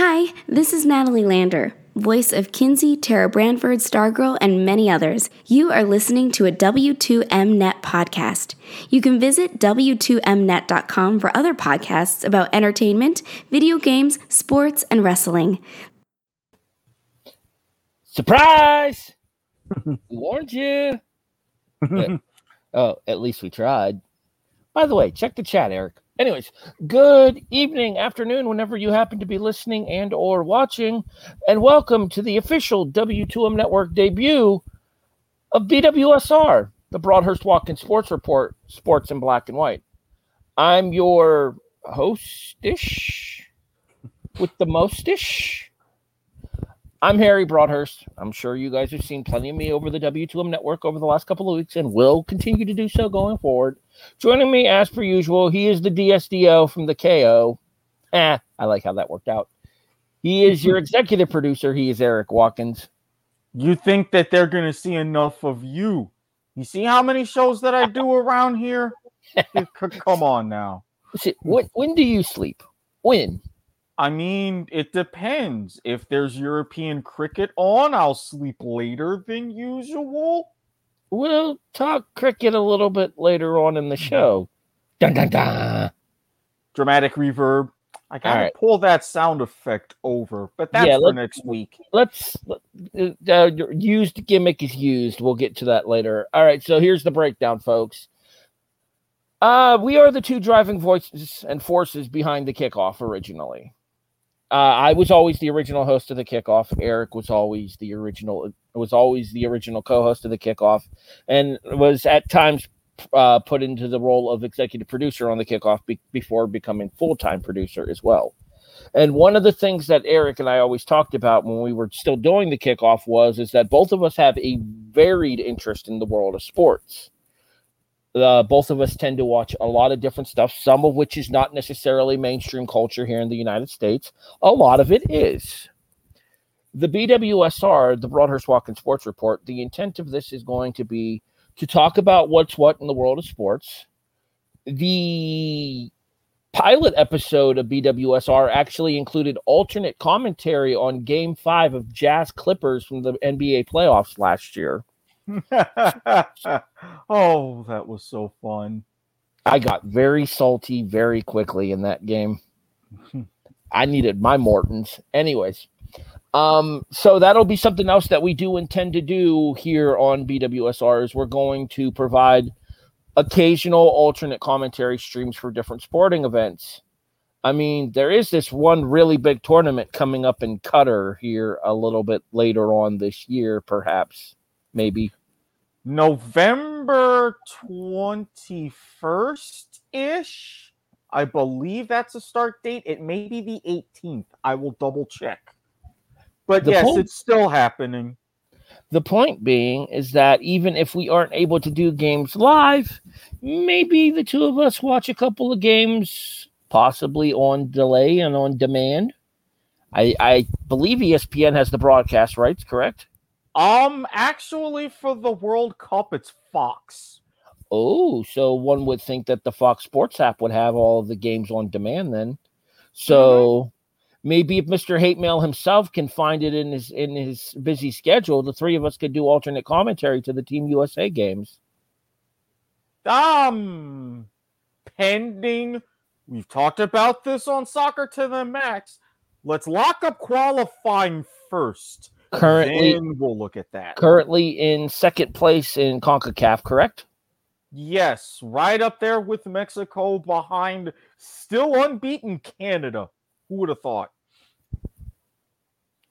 Hi, this is Natalie Lander, voice of Kinsey, Tara Branford, Stargirl, and many others. You are listening to a W2Mnet podcast. You can visit W2Mnet.com for other podcasts about entertainment, video games, sports, and wrestling. Surprise! we warned you. oh, at least we tried. By the way, check the chat, Eric. Anyways, good evening, afternoon, whenever you happen to be listening and or watching, and welcome to the official W2M Network debut of BWSR, the Broadhurst Watkins Sports Report, Sports in Black and White. I'm your hostish with the mostish. I'm Harry Broadhurst. I'm sure you guys have seen plenty of me over the W2M network over the last couple of weeks and will continue to do so going forward. Joining me, as per usual, he is the DSDO from the KO. Eh, I like how that worked out. He is your executive producer. He is Eric Watkins. You think that they're going to see enough of you? You see how many shows that I do around here? Come on now. When, when do you sleep? When? I mean, it depends. If there's European cricket on, I'll sleep later than usual. We'll talk cricket a little bit later on in the show. Dun dun dun. Dramatic reverb. I gotta right. pull that sound effect over, but that's yeah, for next week. Let's uh, uh used gimmick is used. We'll get to that later. All right, so here's the breakdown, folks. Uh, we are the two driving voices and forces behind the kickoff originally. Uh, I was always the original host of the kickoff. Eric was always the original was always the original co-host of the kickoff, and was at times uh, put into the role of executive producer on the kickoff be- before becoming full time producer as well. And one of the things that Eric and I always talked about when we were still doing the kickoff was is that both of us have a varied interest in the world of sports uh, both of us tend to watch a lot of different stuff, some of which is not necessarily mainstream culture here in the United States. A lot of it is. The BWSR, the Broadhurst Watkins Sports Report, the intent of this is going to be to talk about what's what in the world of sports. The pilot episode of BWSR actually included alternate commentary on game five of Jazz Clippers from the NBA playoffs last year. oh, that was so fun. I got very salty very quickly in that game. I needed my Mortons. Anyways, um, so that'll be something else that we do intend to do here on BWSR is we're going to provide occasional alternate commentary streams for different sporting events. I mean, there is this one really big tournament coming up in Qatar here a little bit later on this year, perhaps, maybe. November 21st ish. I believe that's a start date. It may be the 18th. I will double check. But the yes, point, it's still happening. The point being is that even if we aren't able to do games live, maybe the two of us watch a couple of games, possibly on delay and on demand. I, I believe ESPN has the broadcast rights, correct? Um, actually, for the World Cup, it's Fox. Oh, so one would think that the Fox Sports app would have all of the games on demand then. So mm-hmm. maybe if Mr. Hate Mail himself can find it in his in his busy schedule, the three of us could do alternate commentary to the Team USA games. Um, pending. We've talked about this on Soccer to the Max. Let's lock up qualifying first currently then we'll look at that. Currently in second place in CONCACAF, correct? Yes, right up there with Mexico behind still unbeaten Canada. Who would have thought?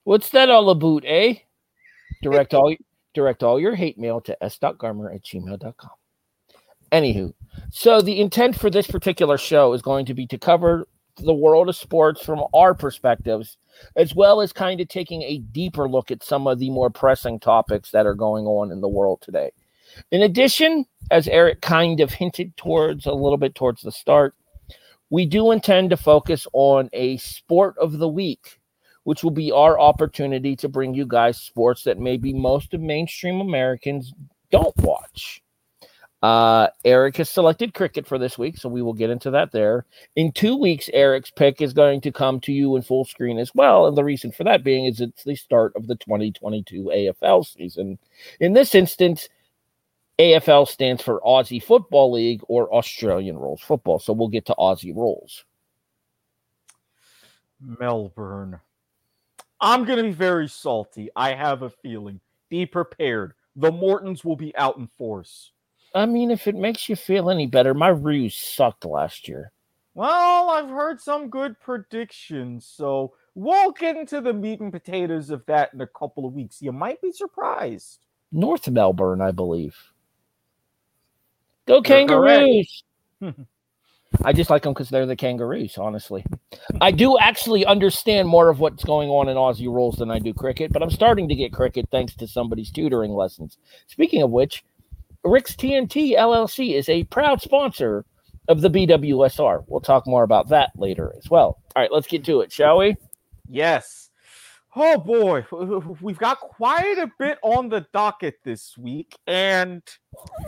What's that all about, eh? Direct all direct all your hate mail to s.garmer at gmail.com. Anywho, so the intent for this particular show is going to be to cover the world of sports from our perspectives, as well as kind of taking a deeper look at some of the more pressing topics that are going on in the world today. In addition, as Eric kind of hinted towards a little bit towards the start, we do intend to focus on a sport of the week, which will be our opportunity to bring you guys sports that maybe most of mainstream Americans don't watch. Uh, Eric has selected cricket for this week, so we will get into that there. In two weeks, Eric's pick is going to come to you in full screen as well. And the reason for that being is it's the start of the 2022 AFL season. In this instance, AFL stands for Aussie Football League or Australian Rules Football. So we'll get to Aussie rules. Melbourne. I'm going to be very salty. I have a feeling. Be prepared. The Mortons will be out in force. I mean, if it makes you feel any better, my Roos sucked last year. Well, I've heard some good predictions, so we'll get into the meat and potatoes of that in a couple of weeks. You might be surprised. North Melbourne, I believe. Go Kangaroos! I just like them because they're the Kangaroos, honestly. I do actually understand more of what's going on in Aussie rules than I do cricket, but I'm starting to get cricket thanks to somebody's tutoring lessons. Speaking of which, Rick's TNT LLC is a proud sponsor of the BWSR. We'll talk more about that later as well. All right, let's get to it, shall we? Yes. Oh boy, we've got quite a bit on the docket this week, and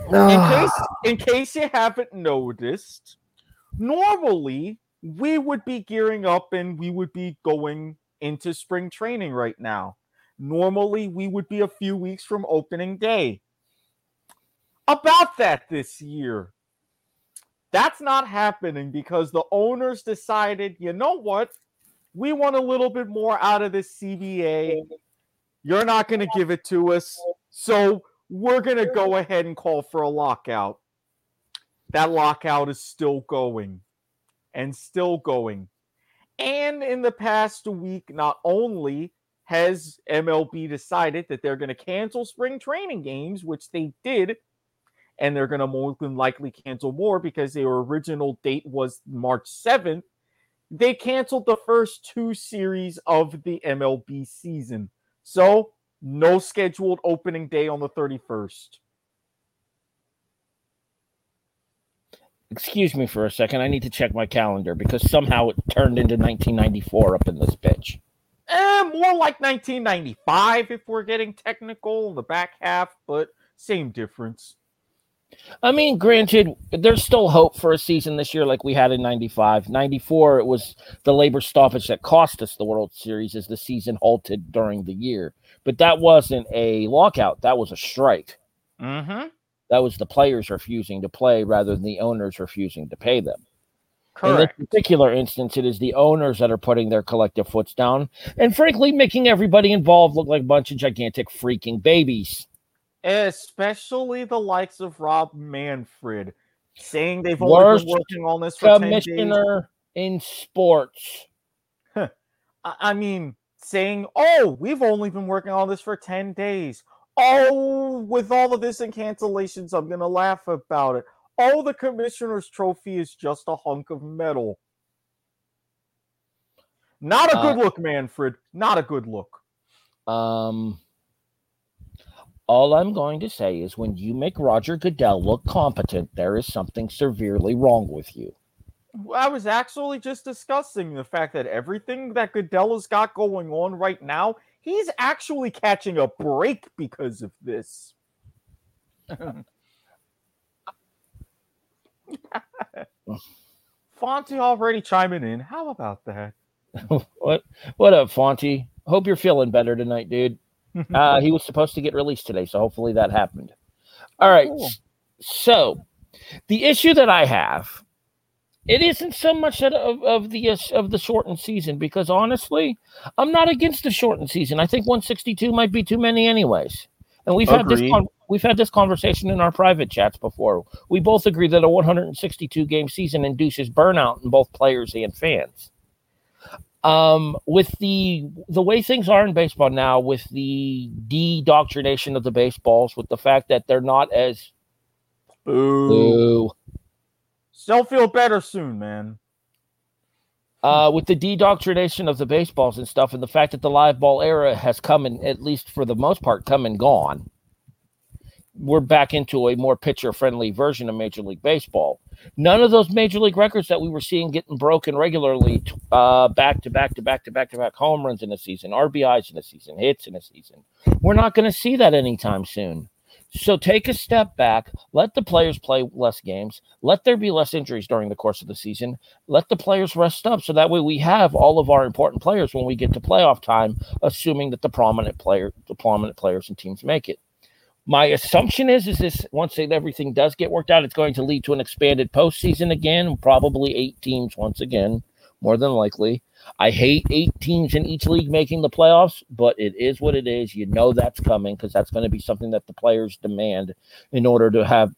in ah. case in case you haven't noticed, normally we would be gearing up and we would be going into spring training right now. Normally, we would be a few weeks from opening day about that this year. That's not happening because the owners decided, you know what? We want a little bit more out of this CBA. You're not going to give it to us. So we're going to go ahead and call for a lockout. That lockout is still going and still going. And in the past week, not only has MLB decided that they're going to cancel spring training games, which they did and they're going to more than likely cancel more because their original date was March 7th. They canceled the first two series of the MLB season. So, no scheduled opening day on the 31st. Excuse me for a second. I need to check my calendar because somehow it turned into 1994 up in this bitch. Eh, more like 1995 if we're getting technical, the back half, but same difference. I mean, granted, there's still hope for a season this year like we had in 95. 94, it was the labor stoppage that cost us the World Series as the season halted during the year. But that wasn't a lockout, that was a strike. Mm-hmm. That was the players refusing to play rather than the owners refusing to pay them. Correct. In this particular instance, it is the owners that are putting their collective foots down and, frankly, making everybody involved look like a bunch of gigantic freaking babies especially the likes of Rob Manfred, saying they've only Worst been working on this for commissioner in sports. I mean, saying, "Oh, we've only been working on this for ten days." Oh, with all of this and cancellations, I'm gonna laugh about it. Oh, the commissioner's trophy is just a hunk of metal. Not a good uh, look, Manfred. Not a good look. Um, all I'm going to say is when you make Roger Goodell look competent, there is something severely wrong with you. I was actually just discussing the fact that everything that Goodell has got going on right now, he's actually catching a break because of this. Fonty already chiming in. How about that? what what up, Fonty? Hope you're feeling better tonight, dude uh, he was supposed to get released today, so hopefully that happened. All right. Cool. So the issue that I have, it isn't so much of, of the of the shortened season because honestly, I'm not against the shortened season. I think 162 might be too many, anyways. And we've Agreed. had this con- we've had this conversation in our private chats before. We both agree that a 162 game season induces burnout in both players and fans um, with the the way things are in baseball now, with the de-doctrination of the baseballs, with the fact that they're not as boo. Still feel better soon, man. Uh, with the de-doctrination of the baseballs and stuff, and the fact that the live ball era has come and at least for the most part come and gone, we're back into a more pitcher friendly version of Major League Baseball. None of those Major League records that we were seeing getting broken regularly, uh, back to back to back to back to back home runs in a season, RBIs in a season, hits in a season. We're not going to see that anytime soon. So take a step back, let the players play less games, let there be less injuries during the course of the season, let the players rest up so that way we have all of our important players when we get to playoff time, assuming that the prominent player the prominent players and teams make it. My assumption is is this once everything does get worked out, it's going to lead to an expanded postseason again, probably eight teams once again, more than likely. I hate eight teams in each league making the playoffs, but it is what it is. You know that's coming because that's going to be something that the players demand in order to have.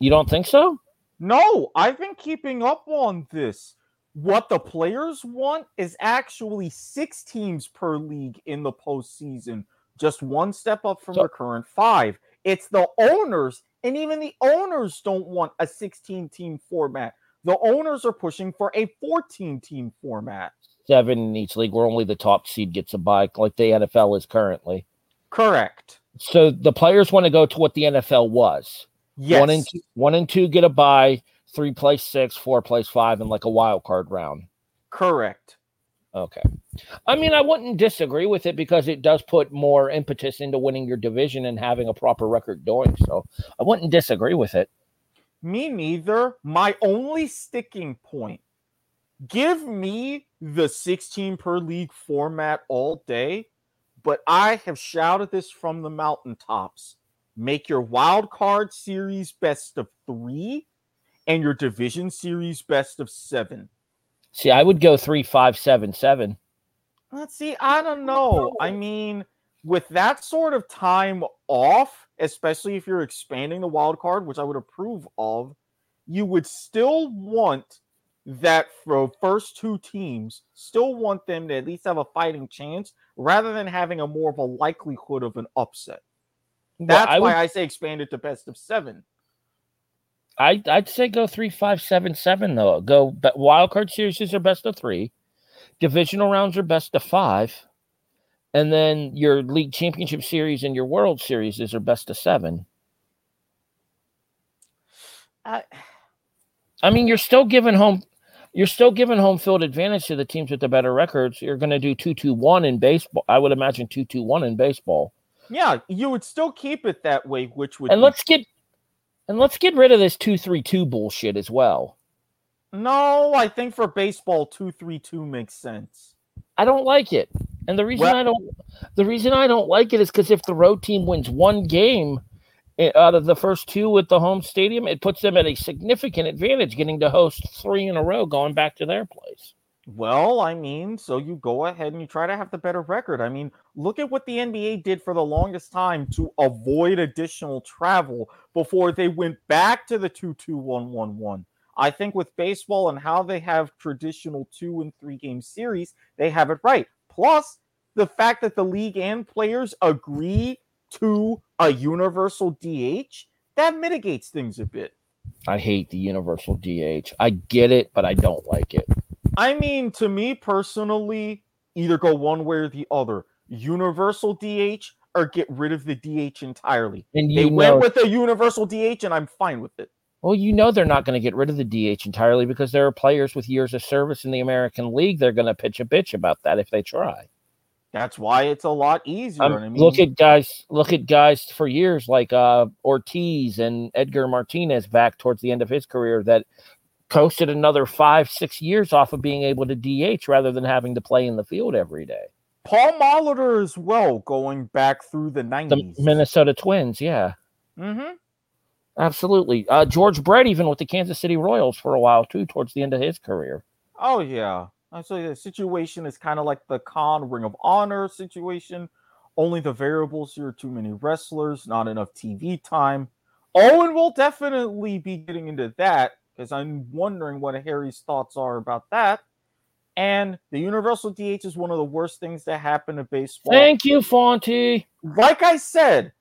You don't think so? No, I've been keeping up on this. What the players want is actually six teams per league in the postseason, just one step up from so, the current five. It's the owners, and even the owners don't want a 16 team format. The owners are pushing for a 14 team format. Seven in each league, where only the top seed gets a bye, like the NFL is currently. Correct. So the players want to go to what the NFL was. Yes. One and two, one and two get a bye, three plays six, four plays five, and like a wild card round. Correct. Okay. I mean, I wouldn't disagree with it because it does put more impetus into winning your division and having a proper record doing so. I wouldn't disagree with it. Me neither. My only sticking point give me the 16 per league format all day, but I have shouted this from the mountaintops. Make your wild card series best of three and your division series best of seven. See, I would go three, five, seven, seven. Let's see. I don't know. I mean, with that sort of time off, especially if you're expanding the wild card, which I would approve of, you would still want that for first two teams, still want them to at least have a fighting chance rather than having a more of a likelihood of an upset. That's well, I why would, I say expand it to best of seven. I I'd say go three, five, seven, seven though. Go but wild card series are best of three. Divisional rounds are best of five and then your league championship series and your world series is are best of seven. I, I mean, you're still giving home, you're still giving home field advantage to the teams with the better records. You're going to do two two one in baseball. I would imagine two two one in baseball. Yeah, you would still keep it that way, which would. And be- let's get, and let's get rid of this two three two bullshit as well. No, I think for baseball, two three two makes sense. I don't like it. And the reason well, I don't the reason I don't like it is because if the road team wins one game eh, out of the first two with the home stadium, it puts them at a significant advantage getting to host three in a row going back to their place. Well, I mean, so you go ahead and you try to have the better record. I mean, look at what the NBA did for the longest time to avoid additional travel before they went back to the 2 2 1 1 1. I think with baseball and how they have traditional two and three game series, they have it right. Plus, the fact that the league and players agree to a universal DH, that mitigates things a bit. I hate the universal DH. I get it, but I don't like it. I mean, to me personally, either go one way or the other. Universal DH or get rid of the DH entirely. And they know, went with a universal DH, and I'm fine with it. Well, you know they're not going to get rid of the DH entirely because there are players with years of service in the American League. They're going to pitch a bitch about that if they try. That's why it's a lot easier. Um, I mean, look at guys. Look at guys for years like uh, Ortiz and Edgar Martinez back towards the end of his career that coasted another five, six years off of being able to DH rather than having to play in the field every day. Paul Molitor as well, going back through the nineties. The Minnesota Twins, yeah. Mm-hmm. Absolutely. Uh, George Brett, even with the Kansas City Royals for a while too, towards the end of his career. Oh yeah. So the situation is kind of like the con Ring of Honor situation. Only the variables here: too many wrestlers, not enough TV time. Owen will definitely be getting into that because I'm wondering what Harry's thoughts are about that. And the universal DH is one of the worst things that happen to baseball. Thank you, Fonty. Like I said,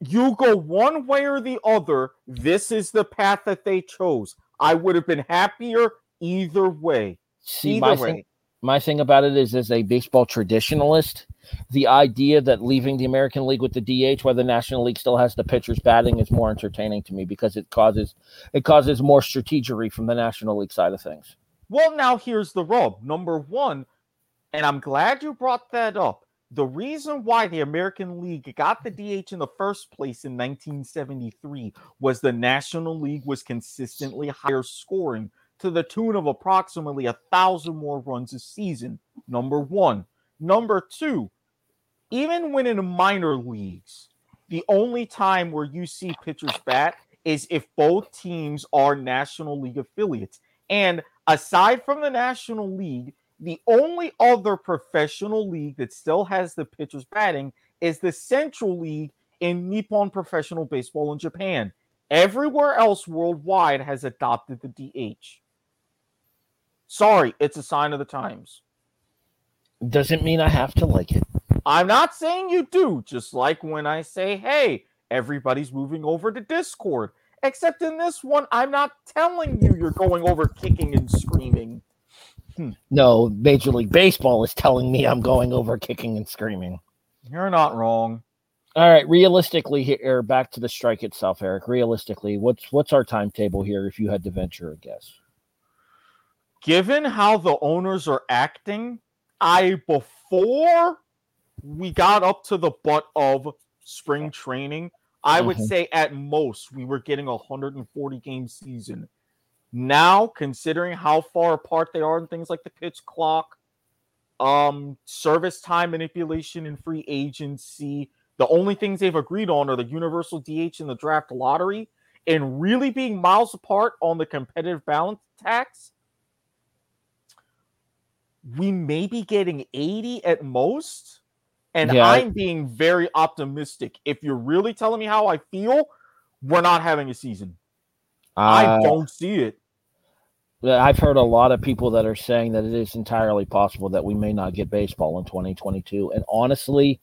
you go one way or the other. This is the path that they chose. I would have been happier either way. See, either my way. Thing, my thing about it is, as a baseball traditionalist, the idea that leaving the American League with the DH, while the National League still has the pitchers batting, is more entertaining to me because it causes it causes more strategery from the National League side of things. Well, now here's the rub. Number one, and I'm glad you brought that up the reason why the American League got the DH in the first place in 1973 was the National League was consistently higher scoring to the tune of approximately a thousand more runs a season. Number one. Number two, even when in minor leagues, the only time where you see pitchers bat is if both teams are National League affiliates. And aside from the National League, the only other professional league that still has the pitchers batting is the Central League in Nippon Professional Baseball in Japan. Everywhere else worldwide has adopted the DH. Sorry, it's a sign of the times. Doesn't mean I have to like it. I'm not saying you do, just like when I say, hey, everybody's moving over to Discord. Except in this one, I'm not telling you you're going over kicking and screaming. Hmm. No, Major League Baseball is telling me I'm going over kicking and screaming. You're not wrong. All right, realistically here, back to the strike itself, Eric. Realistically, what's what's our timetable here if you had to venture a guess? Given how the owners are acting, I before we got up to the butt of spring training, I mm-hmm. would say at most we were getting a 140 game season. Now, considering how far apart they are and things like the pitch clock, um, service time manipulation and free agency, the only things they've agreed on are the universal DH and the draft lottery, and really being miles apart on the competitive balance tax. We may be getting 80 at most. And yeah. I'm being very optimistic. If you're really telling me how I feel, we're not having a season. Uh, I don't see it. I've heard a lot of people that are saying that it is entirely possible that we may not get baseball in 2022. And honestly,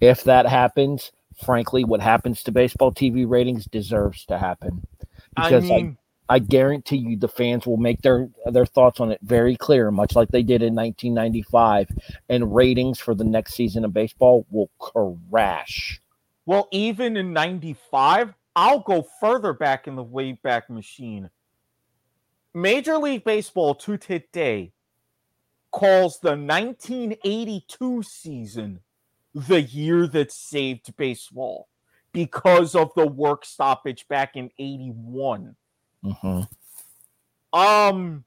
if that happens, frankly, what happens to baseball TV ratings deserves to happen. Because I, mean, I guarantee you the fans will make their their thoughts on it very clear, much like they did in 1995, and ratings for the next season of baseball will crash. Well, even in 95, I'll go further back in the Wayback Machine. Major League Baseball to today calls the 1982 season the year that saved baseball because of the work stoppage back in 81. Mm-hmm. Um,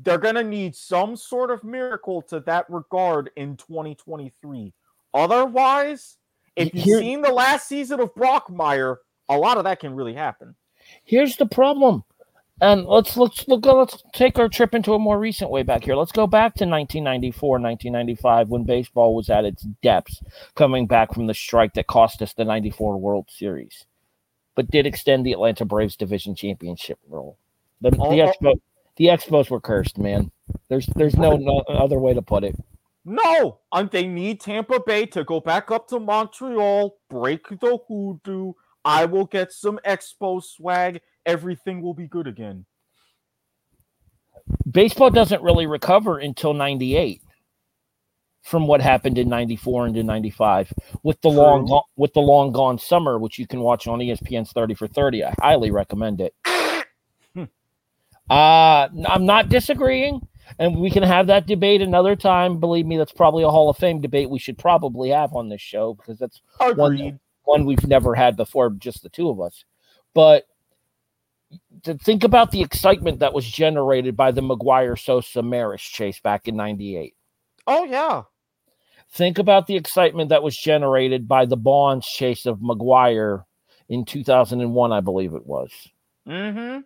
they're gonna need some sort of miracle to that regard in 2023. Otherwise, if you've Here, seen the last season of Brockmire, a lot of that can really happen. Here's the problem. And let's let's look let's take our trip into a more recent way back here. Let's go back to 1994, 1995 when baseball was at its depths, coming back from the strike that cost us the 94 World Series but did extend the Atlanta Braves division championship role. The, the, uh-huh. Expo, the Expos were cursed, man. There's there's no, no other way to put it. No, and they need Tampa Bay to go back up to Montreal, break the hoodoo. I will get some Expo swag. Everything will be good again. Baseball doesn't really recover until 98 from what happened in 94 into 95 with the long with the long gone summer which you can watch on espn's 30 for 30 i highly recommend it. Hmm. uh i'm not disagreeing and we can have that debate another time. Believe me that's probably a hall of fame debate we should probably have on this show because that's one, one we've never had before just the two of us. But to think about the excitement that was generated by the McGwire sosa maris chase back in 98 Oh yeah. Think about the excitement that was generated by the Bonds chase of McGwire in 2001, I believe it was. Mm-hmm.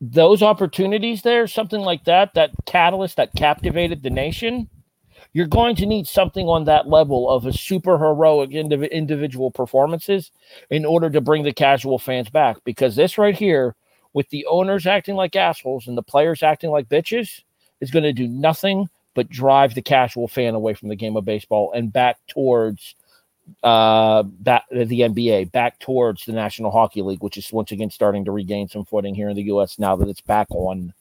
Those opportunities there, something like that, that catalyst that captivated the nation, you're going to need something on that level of a super heroic indiv- individual performances in order to bring the casual fans back. Because this right here, with the owners acting like assholes and the players acting like bitches, is going to do nothing but drive the casual fan away from the game of baseball and back towards uh back the NBA, back towards the National Hockey League, which is once again starting to regain some footing here in the US now that it's back on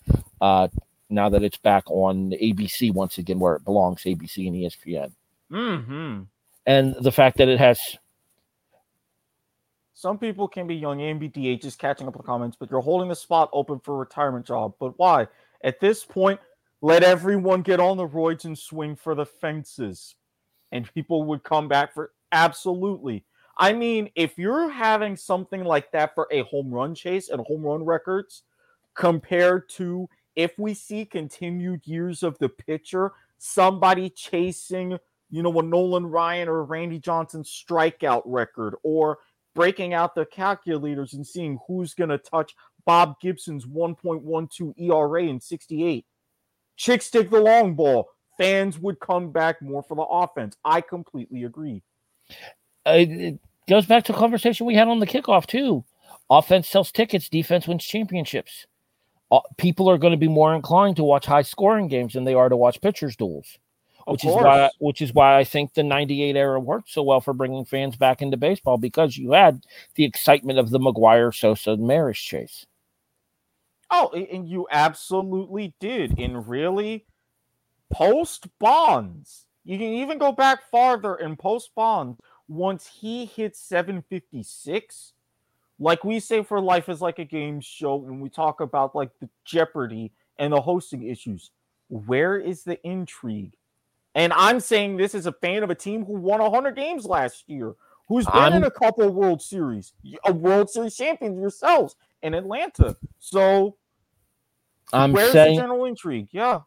uh now that it's back on ABC once again where it belongs, ABC and ESPN. Mm-hmm. And the fact that it has some people can be young MBDH just catching up with the comments, but you're holding the spot open for a retirement job. But why? At this point, Let everyone get on the roids and swing for the fences. And people would come back for absolutely. I mean, if you're having something like that for a home run chase and home run records compared to if we see continued years of the pitcher, somebody chasing, you know, a Nolan Ryan or Randy Johnson strikeout record or breaking out the calculators and seeing who's going to touch Bob Gibson's 1.12 ERA in 68. Chicks take the long ball. Fans would come back more for the offense. I completely agree. It goes back to a conversation we had on the kickoff, too. Offense sells tickets, defense wins championships. Uh, people are going to be more inclined to watch high scoring games than they are to watch pitchers duels which is why which is why I think the 98 era worked so well for bringing fans back into baseball because you had the excitement of the McGwire Sosa Maris chase. Oh, and you absolutely did. In really post bonds, you can even go back farther in post bonds. Once he hit 756, like we say for life is like a game show when we talk about like the jeopardy and the hosting issues. Where is the intrigue? And I'm saying this as a fan of a team who won 100 games last year, who's been I'm, in a couple World Series, a World Series champions yourselves in Atlanta. So, I'm where's saying, the general intrigue? Yeah.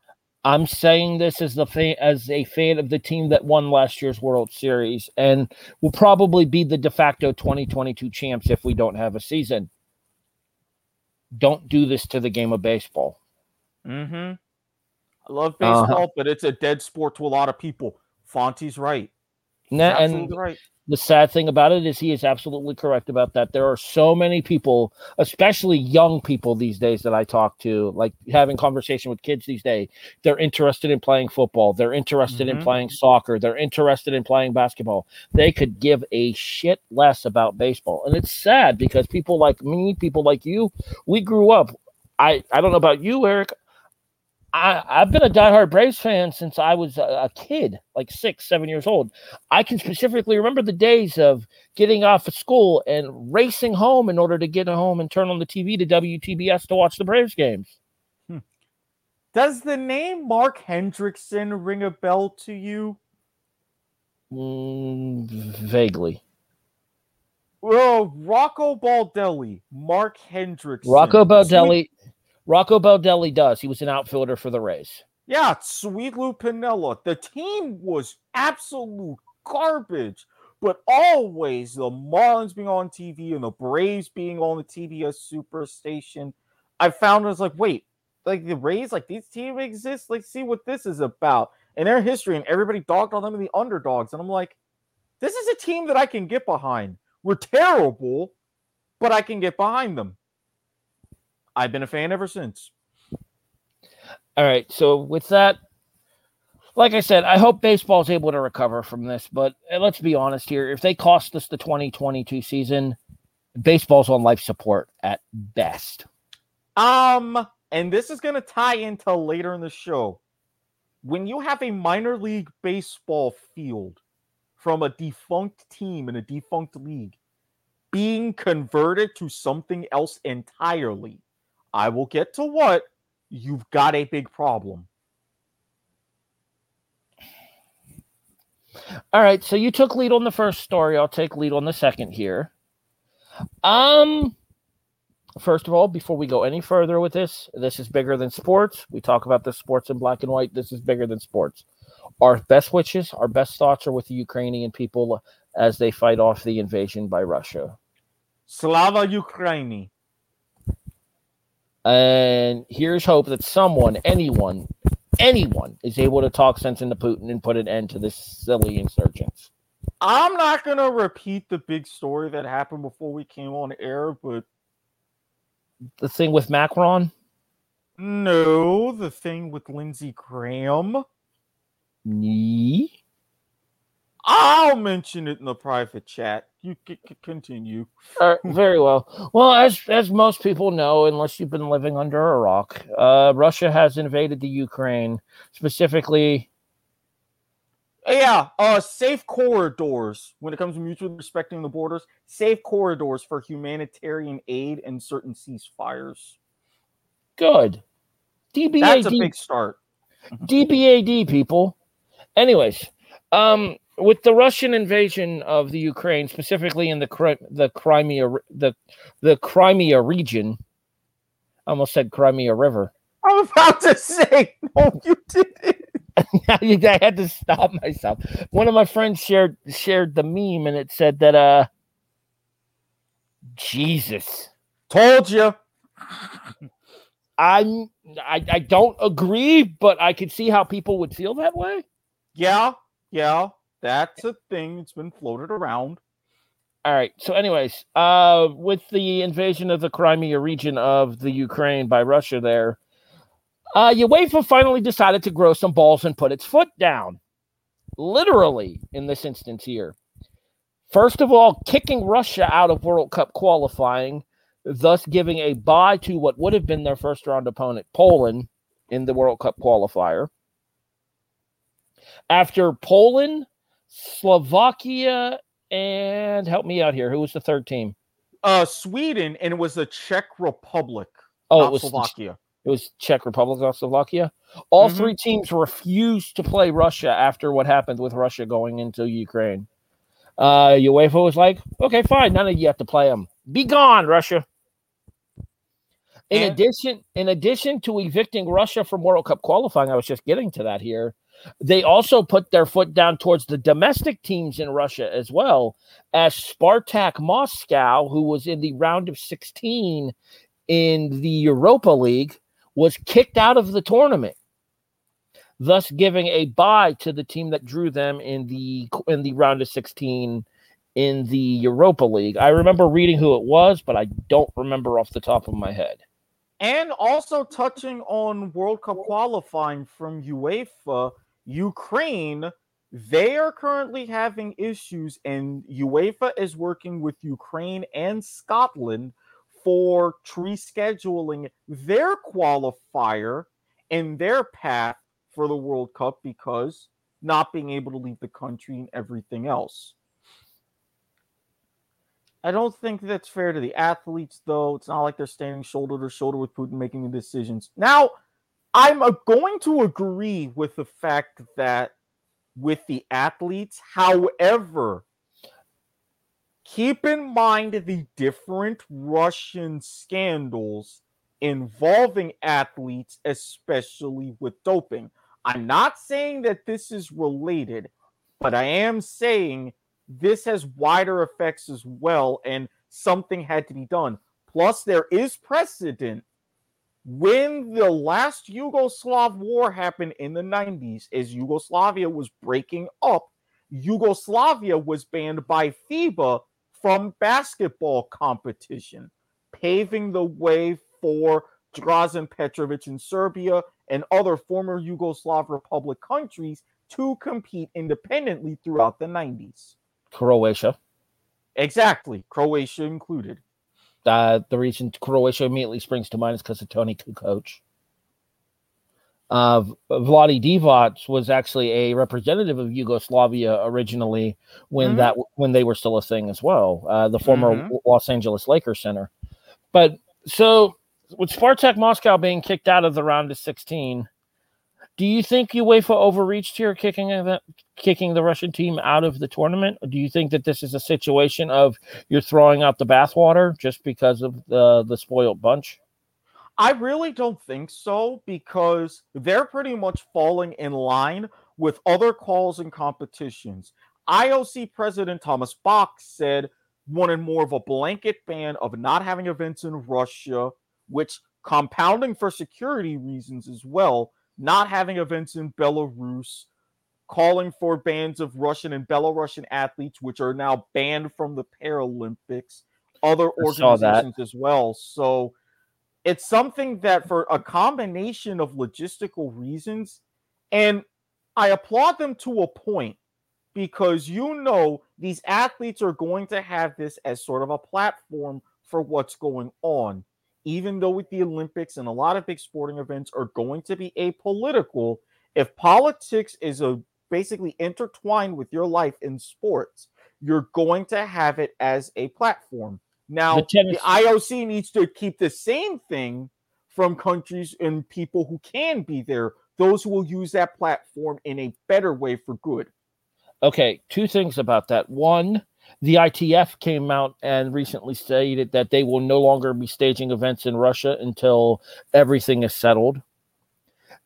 I'm saying this as the fan, as a fan of the team that won last year's World Series and will probably be the de facto 2022 champs if we don't have a season. Don't do this to the game of baseball. Mm-hmm. I love uh-huh. baseball, uh-huh. but it's a dead sport to a lot of people. Fonty's right. and right. The sad thing about it is he is absolutely correct about that. There are so many people, especially young people these days that I talk to, like having conversation with kids these days. They're interested in playing football. They're interested mm-hmm. in playing soccer. They're interested in playing basketball. They could give a shit less about baseball. And it's sad because people like me, people like you, we grew up I, I don't know about you, Eric. I, I've been a diehard Braves fan since I was a, a, kid, like six, seven years old. I can specifically remember the days of getting off of school and racing home in order to get home and turn on the TV to WTBS to watch the Braves games. Hmm. Does the name Mark Hendrickson ring a bell to you? Mm, vaguely. Well, Rocco Baldelli, Mark Hendrickson. Rocco Baldelli. Rocco Baldelli does. He was an outfielder for the Rays. Yeah, Sweet Lou Piniella. The team was absolute garbage, but always the Marlins being on TV and the Braves being on the TBS Superstation. I found it was like, wait, like the Rays, like these teams exist. Like, see what this is about and their history, and everybody dogged on them and the underdogs. And I'm like, this is a team that I can get behind. We're terrible, but I can get behind them. I've been a fan ever since. All right. So with that, like I said, I hope baseball is able to recover from this. But uh, let's be honest here: if they cost us the 2022 season, baseball's on life support at best. Um, and this is going to tie into later in the show. When you have a minor league baseball field from a defunct team in a defunct league being converted to something else entirely, I will get to what you've got a big problem. All right, so you took lead on the first story. I'll take lead on the second here. Um, first of all, before we go any further with this, this is bigger than sports. We talk about the sports in black and white. This is bigger than sports. Our best wishes, our best thoughts are with the Ukrainian people as they fight off the invasion by Russia. Slava Ukraini. And here's hope that someone, anyone, anyone is able to talk sense into Putin and put an end to this silly insurgents. I'm not going to repeat the big story that happened before we came on air, but the thing with Macron? No, the thing with Lindsey Graham. Me? I'll mention it in the private chat. You c- continue. Uh, very well. Well, as as most people know, unless you've been living under a rock, uh, Russia has invaded the Ukraine, specifically. Yeah, uh, safe corridors when it comes to mutually respecting the borders. Safe corridors for humanitarian aid and certain ceasefires. Good. DBA. That's a big start. DBAD people. Anyways, um, with the Russian invasion of the Ukraine, specifically in the the Crimea the the Crimea region, I almost said Crimea River. I'm about to say, no, you didn't. I had to stop myself. One of my friends shared shared the meme, and it said that, uh, Jesus, told you. I'm I, I don't agree, but I could see how people would feel that way. Yeah, yeah, that's a thing that's been floated around. All right. So, anyways, uh, with the invasion of the Crimea region of the Ukraine by Russia, there, uh, UEFA finally decided to grow some balls and put its foot down. Literally, in this instance here. First of all, kicking Russia out of World Cup qualifying, thus giving a bye to what would have been their first round opponent, Poland, in the World Cup qualifier. After Poland, Slovakia, and help me out here, who was the third team? Uh, Sweden, and it was the Czech Republic. Oh, it was Slovakia. It was Czech Republic or Slovakia. All Mhm. three teams refused to play Russia after what happened with Russia going into Ukraine. Uh, UEFA was like, okay, fine, none of you have to play them. Be gone, Russia. In And- addition, in addition to evicting Russia from World Cup qualifying, I was just getting to that here. They also put their foot down towards the domestic teams in Russia as well, as Spartak Moscow, who was in the round of 16 in the Europa League, was kicked out of the tournament, thus giving a bye to the team that drew them in the in the round of 16 in the Europa League. I remember reading who it was, but I don't remember off the top of my head. And also touching on World Cup qualifying from UEFA, Ukraine, they are currently having issues, and UEFA is working with Ukraine and Scotland for rescheduling their qualifier and their path for the World Cup because not being able to leave the country and everything else. I don't think that's fair to the athletes, though. It's not like they're standing shoulder to shoulder with Putin making the decisions. Now, I'm uh, going to agree with the fact that with the athletes, however, keep in mind the different Russian scandals involving athletes, especially with doping. I'm not saying that this is related, but I am saying this has wider effects as well, and something had to be done. Plus, there is precedent. When the last Yugoslav war happened in the 90s, as Yugoslavia was breaking up, Yugoslavia was banned by FIBA from basketball competition, paving the way for Drazen Petrovic in Serbia and other former Yugoslav Republic countries to compete independently throughout the 90s. Croatia. Exactly, Croatia included. Uh, the reason Croatia immediately springs to mind is because of Toni Kukoc. Uh, Vlade Divac was actually a representative of Yugoslavia originally when Mhm. that when they were still a thing as well. Uh, the former Mhm. Los Angeles Lakers center. But so with Spartak Moscow being kicked out of the round of 16, do you think UEFA overreached here, kicking the kicking the Russian team out of the tournament? Or do you think that this is a situation of you're throwing out the bathwater just because of the the spoiled bunch? I really don't think so because they're pretty much falling in line with other calls and competitions. IOC President Thomas Bach said wanted more of a blanket ban of not having events in Russia, which compounding for security reasons as well, not having events in Belarus, calling for bans of Russian and Belarusian athletes, which are now banned from the Paralympics, other organizations as well. So it's something that for a combination of logistical reasons and i applaud them to a point because you know these athletes are going to have this as sort of a platform for what's going on even though with the olympics and a lot of big sporting events are going to be apolitical if politics is a basically intertwined with your life in sports you're going to have it as a platform now, The the IOC needs to keep the same thing from countries and people who can be there those who will use that platform in a better way for good. Okay, two things about that. One, the ITF came out and recently stated that they will no longer be staging events in Russia until everything is settled.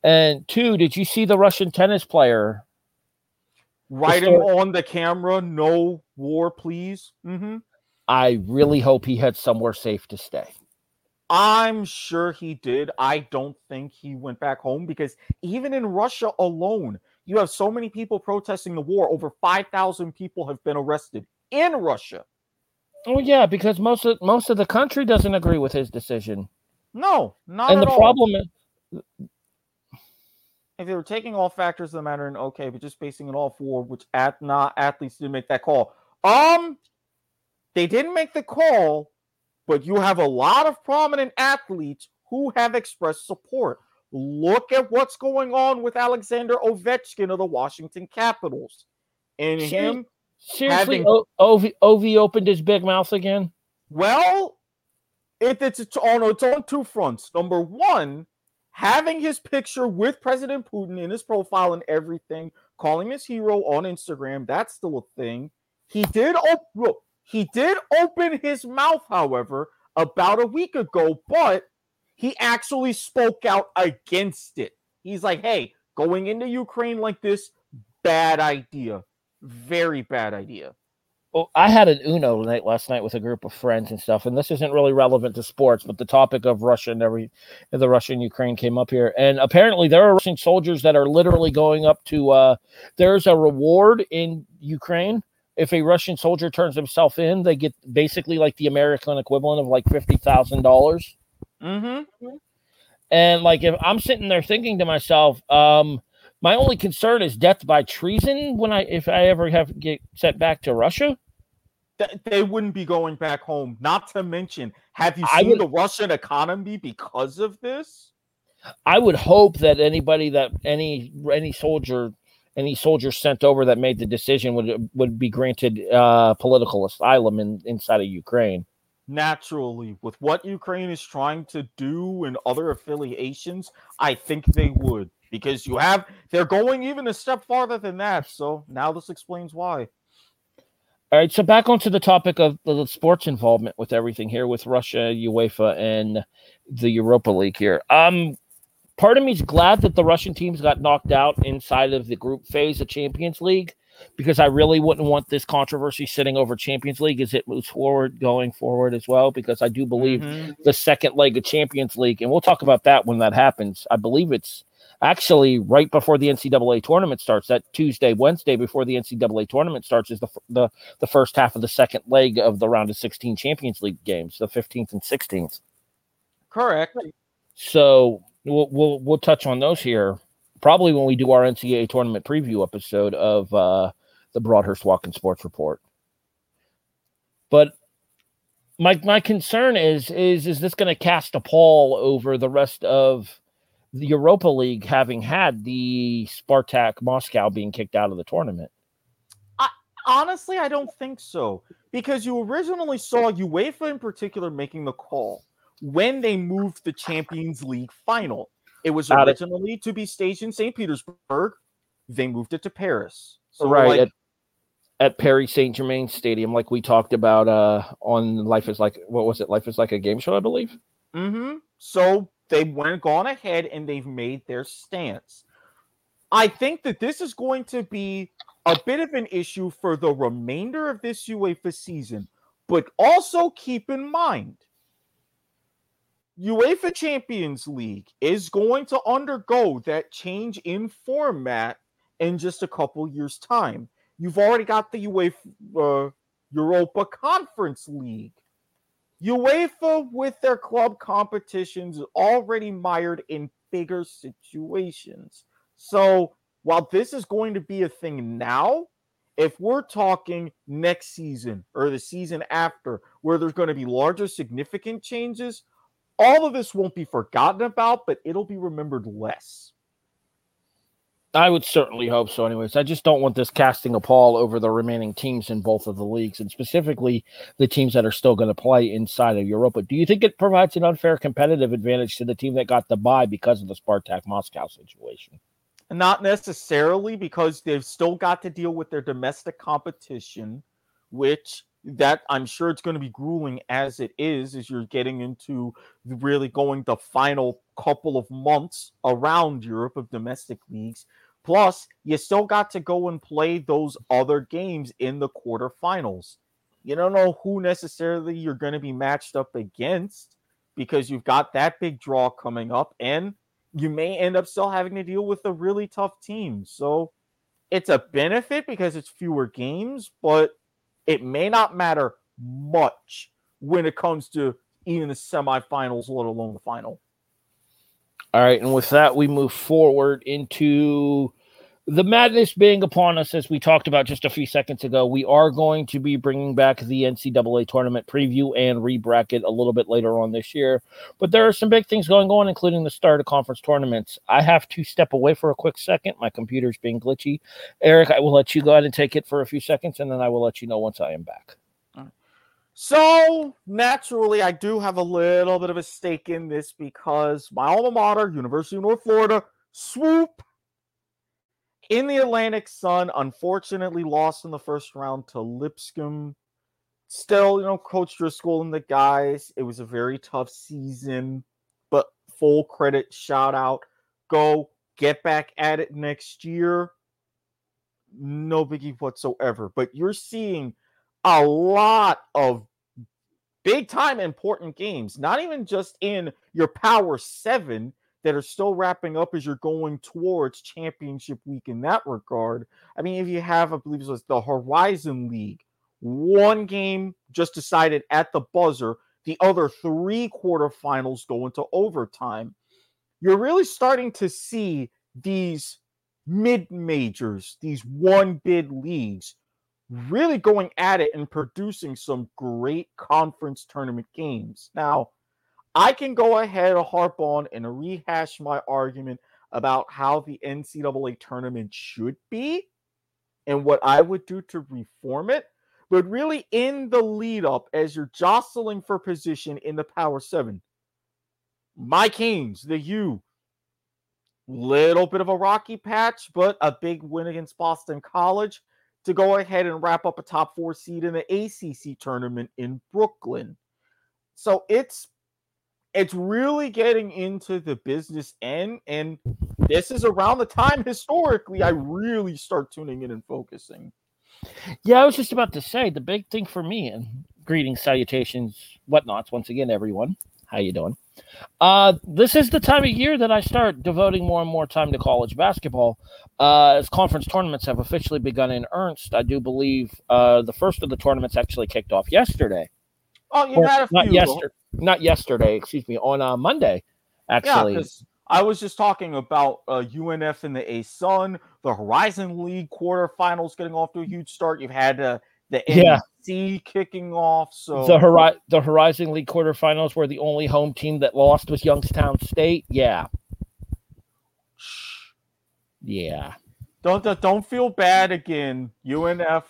And two, did you see the Russian tennis player? Right on the camera, no war, please. Mm-hmm. I really hope he had somewhere safe to stay. I'm sure he did. I don't think he went back home because even in Russia alone, you have so many people protesting the war. Over 5,000 people have been arrested in Russia. Oh yeah, because most of most of the country doesn't agree with his decision. No, not and the all. problem is if they were taking all factors of the matter and okay, but just basing it off war, which at not athletes didn't make that call. Um, they didn't make the call, but you have a lot of prominent athletes who have expressed support. Look at what's going on with Alexander Ovechkin of the Washington Capitals. And him seriously, having, Ovi, Ovi opened his big mouth again. Well, it, it's, it's on its on two fronts. Number one, having his picture with President Putin in his profile and everything, calling his hero on Instagram, that's still a thing. He did op- he did open his mouth, however, about a week ago, but he actually spoke out against it. He's like, "Hey, going into Ukraine like this, bad idea. Very bad idea." well, I had an Uno night last night with a group of friends and stuff, and this isn't really relevant to sports, but the topic of Russia and every the Russia and Ukraine came up here, and apparently there are Russian soldiers that are literally going up to. Uh, there's a reward in Ukraine if a Russian soldier turns himself in, they get basically like the American equivalent of like fifty thousand dollars. Mm-hmm. And like if I'm sitting there thinking to myself, um, my only concern is death by treason when I if I ever have get sent back to Russia. They wouldn't be going back home. Not to mention, have you seen would, the Russian economy because of this? I would hope that anybody that any any soldier any soldier sent over that made the decision would would be granted uh, political asylum in inside of Ukraine. Naturally, with what Ukraine is trying to do and other affiliations, I think they would because you have they're going even a step farther than that. So now this explains why. All right, so back onto the topic of the sports involvement with everything here with Russia, UEFA, and the Europa League here. Um, part of me is glad that the Russian teams got knocked out inside of the group phase of Champions League because I really wouldn't want this controversy sitting over Champions League as it moves forward, going forward as well. Because I do believe mm-hmm. the second leg of Champions League, and we'll talk about that when that happens. I believe it's actually right before the NCAA tournament starts. That Tuesday, Wednesday before the NCAA tournament starts is the the the first half of the second leg of the round of 16 Champions League games, the 15th and 16th. Correct. So we'll we'll, we'll touch on those here probably when we do our NCAA tournament preview episode of uh, the Broadhurst Watkins Sports Report. But my my concern is is is this going to cast a pall over the rest of the Europa League having had the Spartak Moscow being kicked out of the tournament? I, honestly, I don't think so because you originally saw UEFA in particular making the call when they moved the Champions League final. It was originally to be staged in St. Petersburg. They moved it to Paris. So right like, at, at Paris Saint Germain Stadium, like we talked about uh, on Life is Like what was it? Life is Like a Game Show, I believe. Mm-hmm. So they went gone ahead and they've made their stance. I think that this is going to be a bit of an issue for the remainder of this UEFA season, but also keep in mind UEFA Champions League is going to undergo that change in format in just a couple years' time. You've already got the UEFA uh, Europa Conference League UEFA, with their club competitions, is already mired in bigger situations. So while this is going to be a thing now, if we're talking next season or the season after, where there's going to be larger, significant changes, all of this won't be forgotten about, but it'll be remembered less. I would certainly hope so. Anyways, I just don't want this casting a pall over the remaining teams in both of the leagues, and specifically the teams that are still going to play inside of Europa. Do you think it provides an unfair competitive advantage to the team that got the bye because of the Spartak Moscow situation? Not necessarily because they've still got to deal with their domestic competition, which that I'm sure it's going to be grueling as it is, as you're getting into really going the final couple of months around Europe of domestic leagues. Plus, you still got to go and play those other games in the quarterfinals. You don't know who necessarily you're going to be matched up against because you've got that big draw coming up, and you may end up still having to deal with a really tough team. So it's a benefit because it's fewer games, but it may not matter much when it comes to even the semifinals, let alone the final. All right, and with that, we move forward into the madness being upon us, as we talked about just a few seconds ago. We are going to be bringing back the NCAA tournament preview and rebracket a little bit later on this year. But there are some big things going on, including the start of conference tournaments. I have to step away for a quick second. My computer's being glitchy. Eric, I will let you go ahead and take it for a few seconds, and then I will let you know once I am back. So naturally, I do have a little bit of a stake in this because my alma mater, University of North Florida, swoop in the Atlantic Sun, unfortunately lost in the first round to Lipscomb. Still, you know, Coach Driscoll and the guys, it was a very tough season, but full credit, shout out. Go get back at it next year. No biggie whatsoever. But you're seeing a lot of big time important games, not even just in your Power Seven that are still wrapping up as you're going towards championship week in that regard. I mean, if you have, I believe it was the Horizon League, one game just decided at the buzzer, the other three quarterfinals go into overtime. You're really starting to see these mid majors, these one bid leagues really going at it and producing some great conference tournament games. Now, I can go ahead and harp on and rehash my argument about how the NCAA tournament should be and what I would do to reform it. But really, in the lead up, as you're jostling for position in the Power Seven, my Kings, the U, little bit of a rocky patch, but a big win against Boston College to go ahead and wrap up a top four seed in the ACC tournament in Brooklyn. So it's it's really getting into the business end and this is around the time historically I really start tuning in and focusing. Yeah, I was just about to say the big thing for me and greetings, salutations, whatnots once again, everyone. How you doing? Uh, this is the time of year that I start devoting more and more time to college basketball. Uh, as conference tournaments have officially begun in earnest, I do believe uh, the first of the tournaments actually kicked off yesterday. Oh, you had a few. Not yesterday not yesterday, excuse me, on uh, Monday, actually. Yeah, I was just talking about uh, UNF and the ASUN, the Horizon League quarterfinals getting off to a huge start. You've had uh, the yeah. NC kicking off. So the Hori- the Horizon League quarterfinals were the only home team that lost was Youngstown State. Yeah. Yeah. Don't don't feel bad again. UNF,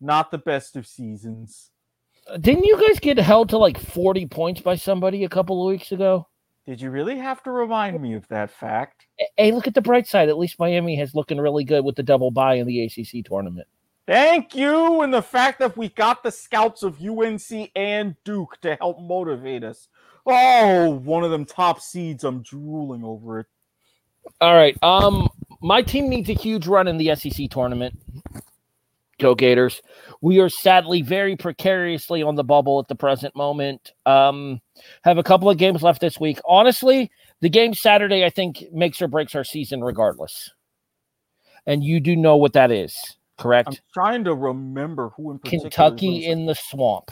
not the best of seasons. Didn't you guys get held to like 40 points by somebody a couple of weeks ago? Did you really have to remind me of that fact? Hey, look at the bright side. At least Miami has looking really good with the double bye in the ACC tournament. Thank you. And the fact that we got the scouts of UNC and Duke to help motivate us. Oh, one of them top seeds. I'm drooling over it. All right. Um, my team needs a huge run in the SEC tournament. Go Gators. We are sadly very precariously on the bubble at the present moment. Um, have a couple of games left this week. Honestly, the game Saturday I think makes or breaks our season regardless. And you do know what that is, correct? I'm trying to remember who in Kentucky in the swamp.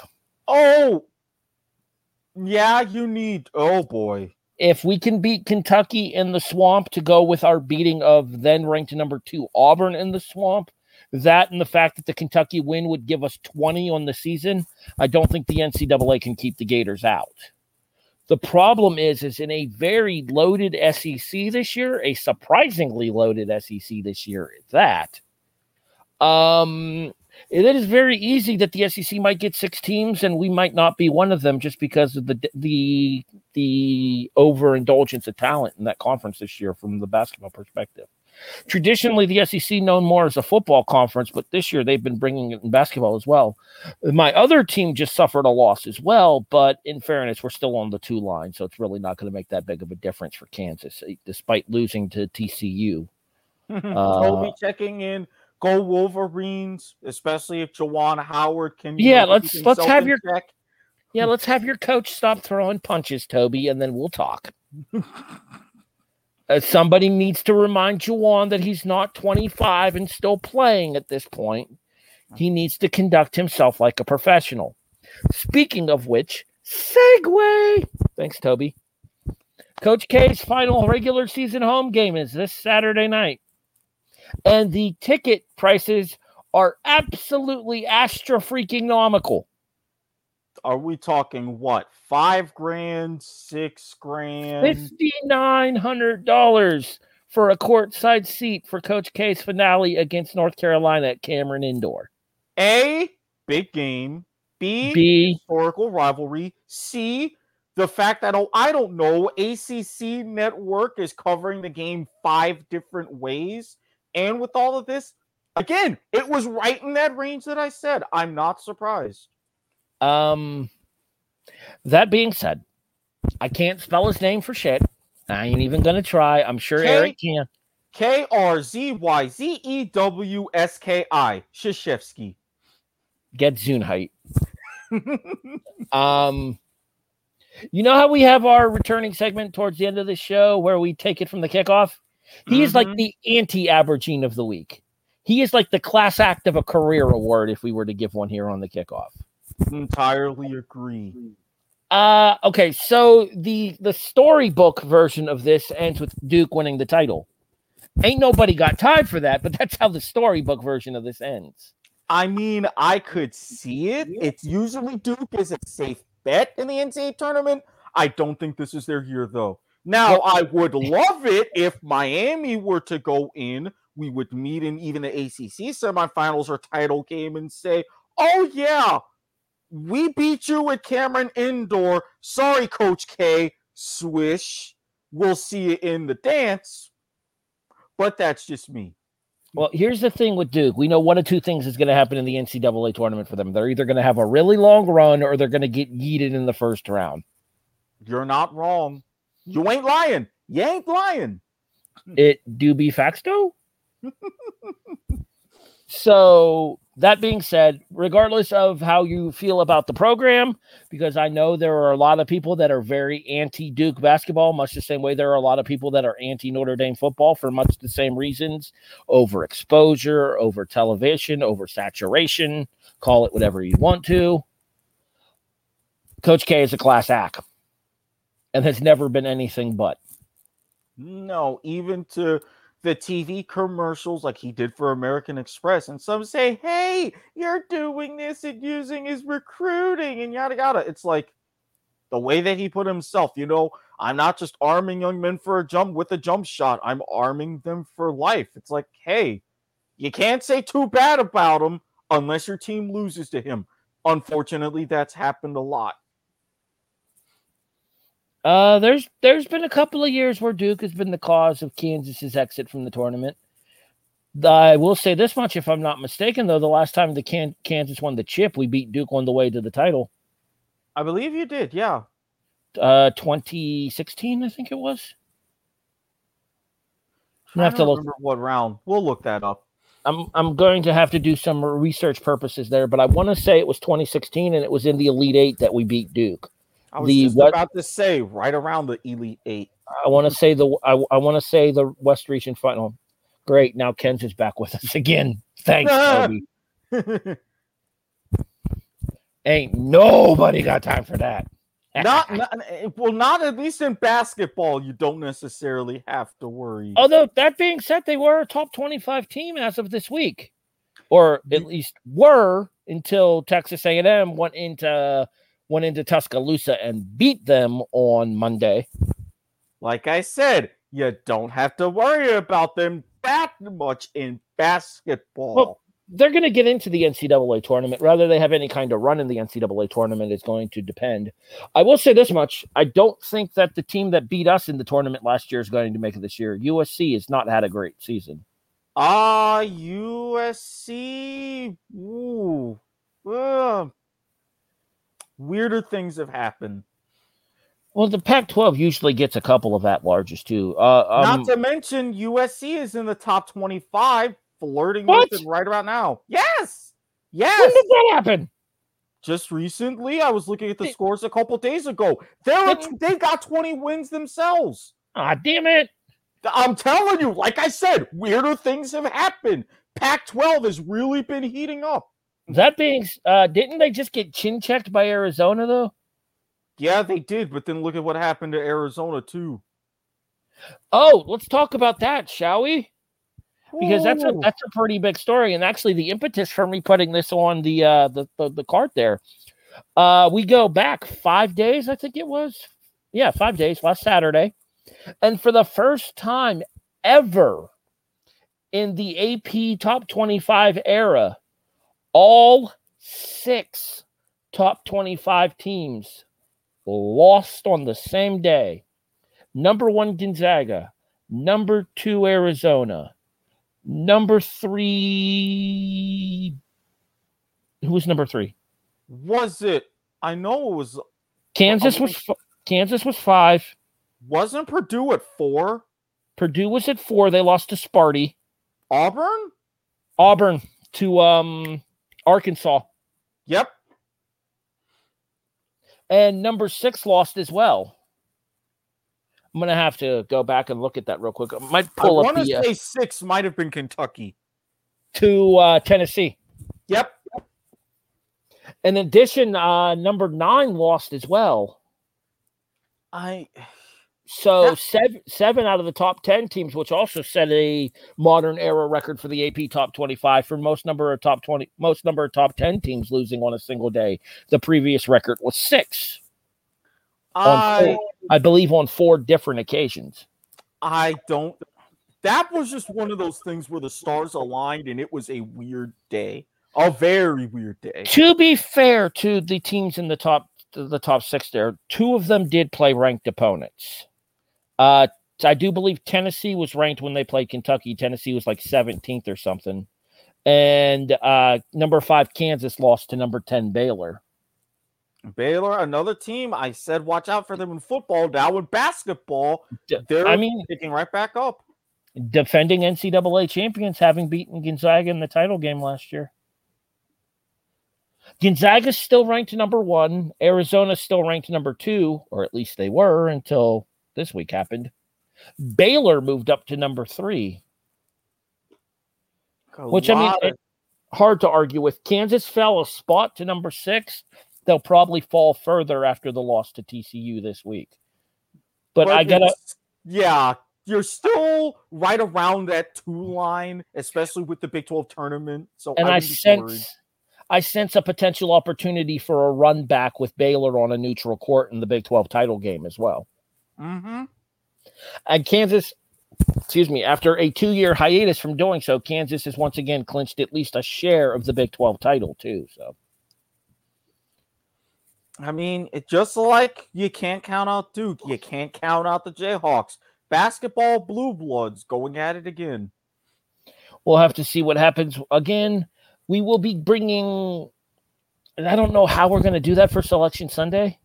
Oh, yeah, you need. Oh boy. If we can beat Kentucky in the swamp to go with our beating of then ranked number two Auburn in the swamp, that and the fact that the Kentucky win would give us 20 on the season, I don't think the NCAA can keep the Gators out. The problem is, is in a very loaded SEC this year, a surprisingly loaded SEC this year at that. Um, it is very easy that the SEC might get six teams and we might not be one of them just because of the the the overindulgence of talent in that conference this year from the basketball perspective. Traditionally, the SEC known more as a football conference, but this year they've been bringing it in basketball as well. My other team just suffered a loss as well, but in fairness, we're still on the two line, so it's really not going to make that big of a difference for Kansas, eh, despite losing to TCU. uh, Toby checking in. Go Wolverines, especially if Juwan Howard can. Yeah, let's let's have your check. Yeah, let's have your coach stop throwing punches, Toby, and then we'll talk. uh, somebody needs to remind Juwan that he's not 25 and still playing at this point. He needs to conduct himself like a professional. Speaking of which, segue. Thanks, Toby. Coach K's final regular season home game is this Saturday night. And the ticket prices are absolutely astra freaking nomical are we talking what? Five grand, six grand, fifty nine hundred dollars for a courtside seat for Coach K's finale against North Carolina at Cameron Indoor. A big game. B, B historical rivalry. C the fact that oh, I don't know ACC network is covering the game five different ways, and with all of this, again, it was right in that range that I said. I'm not surprised. Um, that being said, I can't spell his name for shit. I ain't even gonna try. I'm sure K- Eric can. K R Z Y Z E W S K I Krzyzewski. Get Zune Zunheit. um, you know how we have our returning segment towards the end of the show where we take it from the kickoff? He is mm-hmm. like the anti Abergene of the week. He is like the class act of a career award if we were to give one here on the kickoff. Entirely agree. Uh okay, so the the storybook version of this ends with Duke winning the title. Ain't nobody got time for that, but that's how the storybook version of this ends. I mean, I could see it. It's usually Duke is a safe bet in the NCAA tournament. I don't think this is their year though. Now, I would love it if Miami were to go in. We would meet in even the ACC semifinals or title game and say, "Oh yeah, we beat you with Cameron Indoor. Sorry, Coach K. Swish. We'll see you in the dance. But that's just me. Well, here's the thing with Duke. We know one of two things is going to happen in the NCAA tournament for them. They're either going to have a really long run or they're going to get yeeted in the first round. You're not wrong. You ain't lying. You ain't lying. It do be facts though. so that being said, regardless of how you feel about the program, because I know there are a lot of people that are very anti Duke basketball, much the same way there are a lot of people that are anti Notre Dame football for much the same reasons over exposure, over television, over saturation, call it whatever you want to. Coach K is a class act and has never been anything but. No, even to the TV commercials like he did for American Express. And some say, hey, you're doing this and using his recruiting and yada yada. It's like the way that he put himself, you know, I'm not just arming young men for a jump with a jump shot, I'm arming them for life. It's like, hey, you can't say too bad about him unless your team loses to him. Unfortunately, that's happened a lot. Uh, there's there's been a couple of years where Duke has been the cause of Kansas's exit from the tournament. I will say this much, if I'm not mistaken, though, the last time the Can- Kansas won the chip, we beat Duke on the way to the title. I believe you did, yeah. Uh, 2016, I think it was. I have to look what round. We'll look that up. I'm I'm going to have to do some research purposes there, but I want to say it was 2016, and it was in the Elite Eight that we beat Duke. I was the just what, about to say right around the Elite Eight. I want to say the I, I want to say the West Region Final. Great, now Ken's is back with us again. Thanks, Toby. Ain't nobody got time for that. not, not, well, not at least in basketball. You don't necessarily have to worry. Although that being said, they were a top twenty-five team as of this week, or at least were until Texas A&M went into went into Tuscaloosa and beat them on Monday. Like I said, you don't have to worry about them that much in basketball. Well, they're going to get into the NCAA tournament. Whether they have any kind of run in the NCAA tournament is going to depend. I will say this much: I don't think that the team that beat us in the tournament last year is going to make it this year. USC has not had a great season. Ah, uh, USC. Ooh, uh, weirder things have happened. Well, the Pac-12 usually gets a couple of at larges too. Uh, um, Not to mention USC is in the top twenty-five flirting what? with it right about now. Yes. Yes. When did that happen? Just recently, I was looking at the scores a couple days ago. They're they got 20 wins themselves. Ah, damn it. I'm telling you, like I said, weirder things have happened. Pac 12 has really been heating up. That being, uh, didn't they just get chin checked by Arizona, though? Yeah, they did, but then look at what happened to Arizona, too. Oh, let's talk about that, shall we? because that's a that's a pretty big story. And actually, the impetus for me putting this on the uh, the, the the card there, uh, we go back five days, I think it was, yeah, five days last Saturday, and for the first time ever in the AP Top Twenty Five era, all six top 25 teams lost on the same day. Number one, Gonzaga. Number two, Arizona. Number three. Who was number three? Was it? I know it was. Kansas was. Kansas was five. Wasn't Purdue at four? Purdue was at four. They lost to Sparty. Auburn. Auburn to um Arkansas. Yep. And number six lost as well. I'm gonna have to go back and look at that real quick. I might pull I up. I want to uh, say uh, six might have been Kentucky to uh, Tennessee. Yep. In addition, uh, number nine lost as well. I so yeah. seven seven out of the top ten teams, which also set a modern era record for the AP top twenty five for most number of top twenty most number of top ten teams losing on a single day. The previous record was six. I I believe on four different occasions. I don't. That was just one of those things where the stars aligned and it was a weird day, a very weird day. To be fair to the teams in the top the top six, there two of them did play ranked opponents. Uh, I do believe Tennessee was ranked when they played Kentucky. Tennessee was like 17th or something. And uh, number five, Kansas lost to number 10, Baylor. Baylor, another team. I said watch out for them in football. Now in basketball, they're I mean picking right back up. Defending NCAA champions, having beaten Gonzaga in the title game last year. Gonzaga's still ranked number one. Arizona's still ranked number two, or at least they were until this week happened. Baylor moved up to number three. A which I mean, of- hard to argue with. Kansas fell a spot to number six they'll probably fall further after the loss to TCU this week. But, but I gotta, yeah, you're still right around that two line, especially with the Big Twelve tournament. So and I, I sense. Worried. I sense a potential opportunity for a run back with Baylor on a neutral court in the Big 12 title game as well. Mm-hmm. And Kansas, excuse me, after a two year hiatus from doing so, Kansas has once again clinched at least a share of the Big 12 title, too. So I mean, it just like you can't count out Duke, you can't count out the Jayhawks. Basketball blue bloods going at it again. We'll have to see what happens again. We will be bringing and I don't know how we're going to do that for Selection Sunday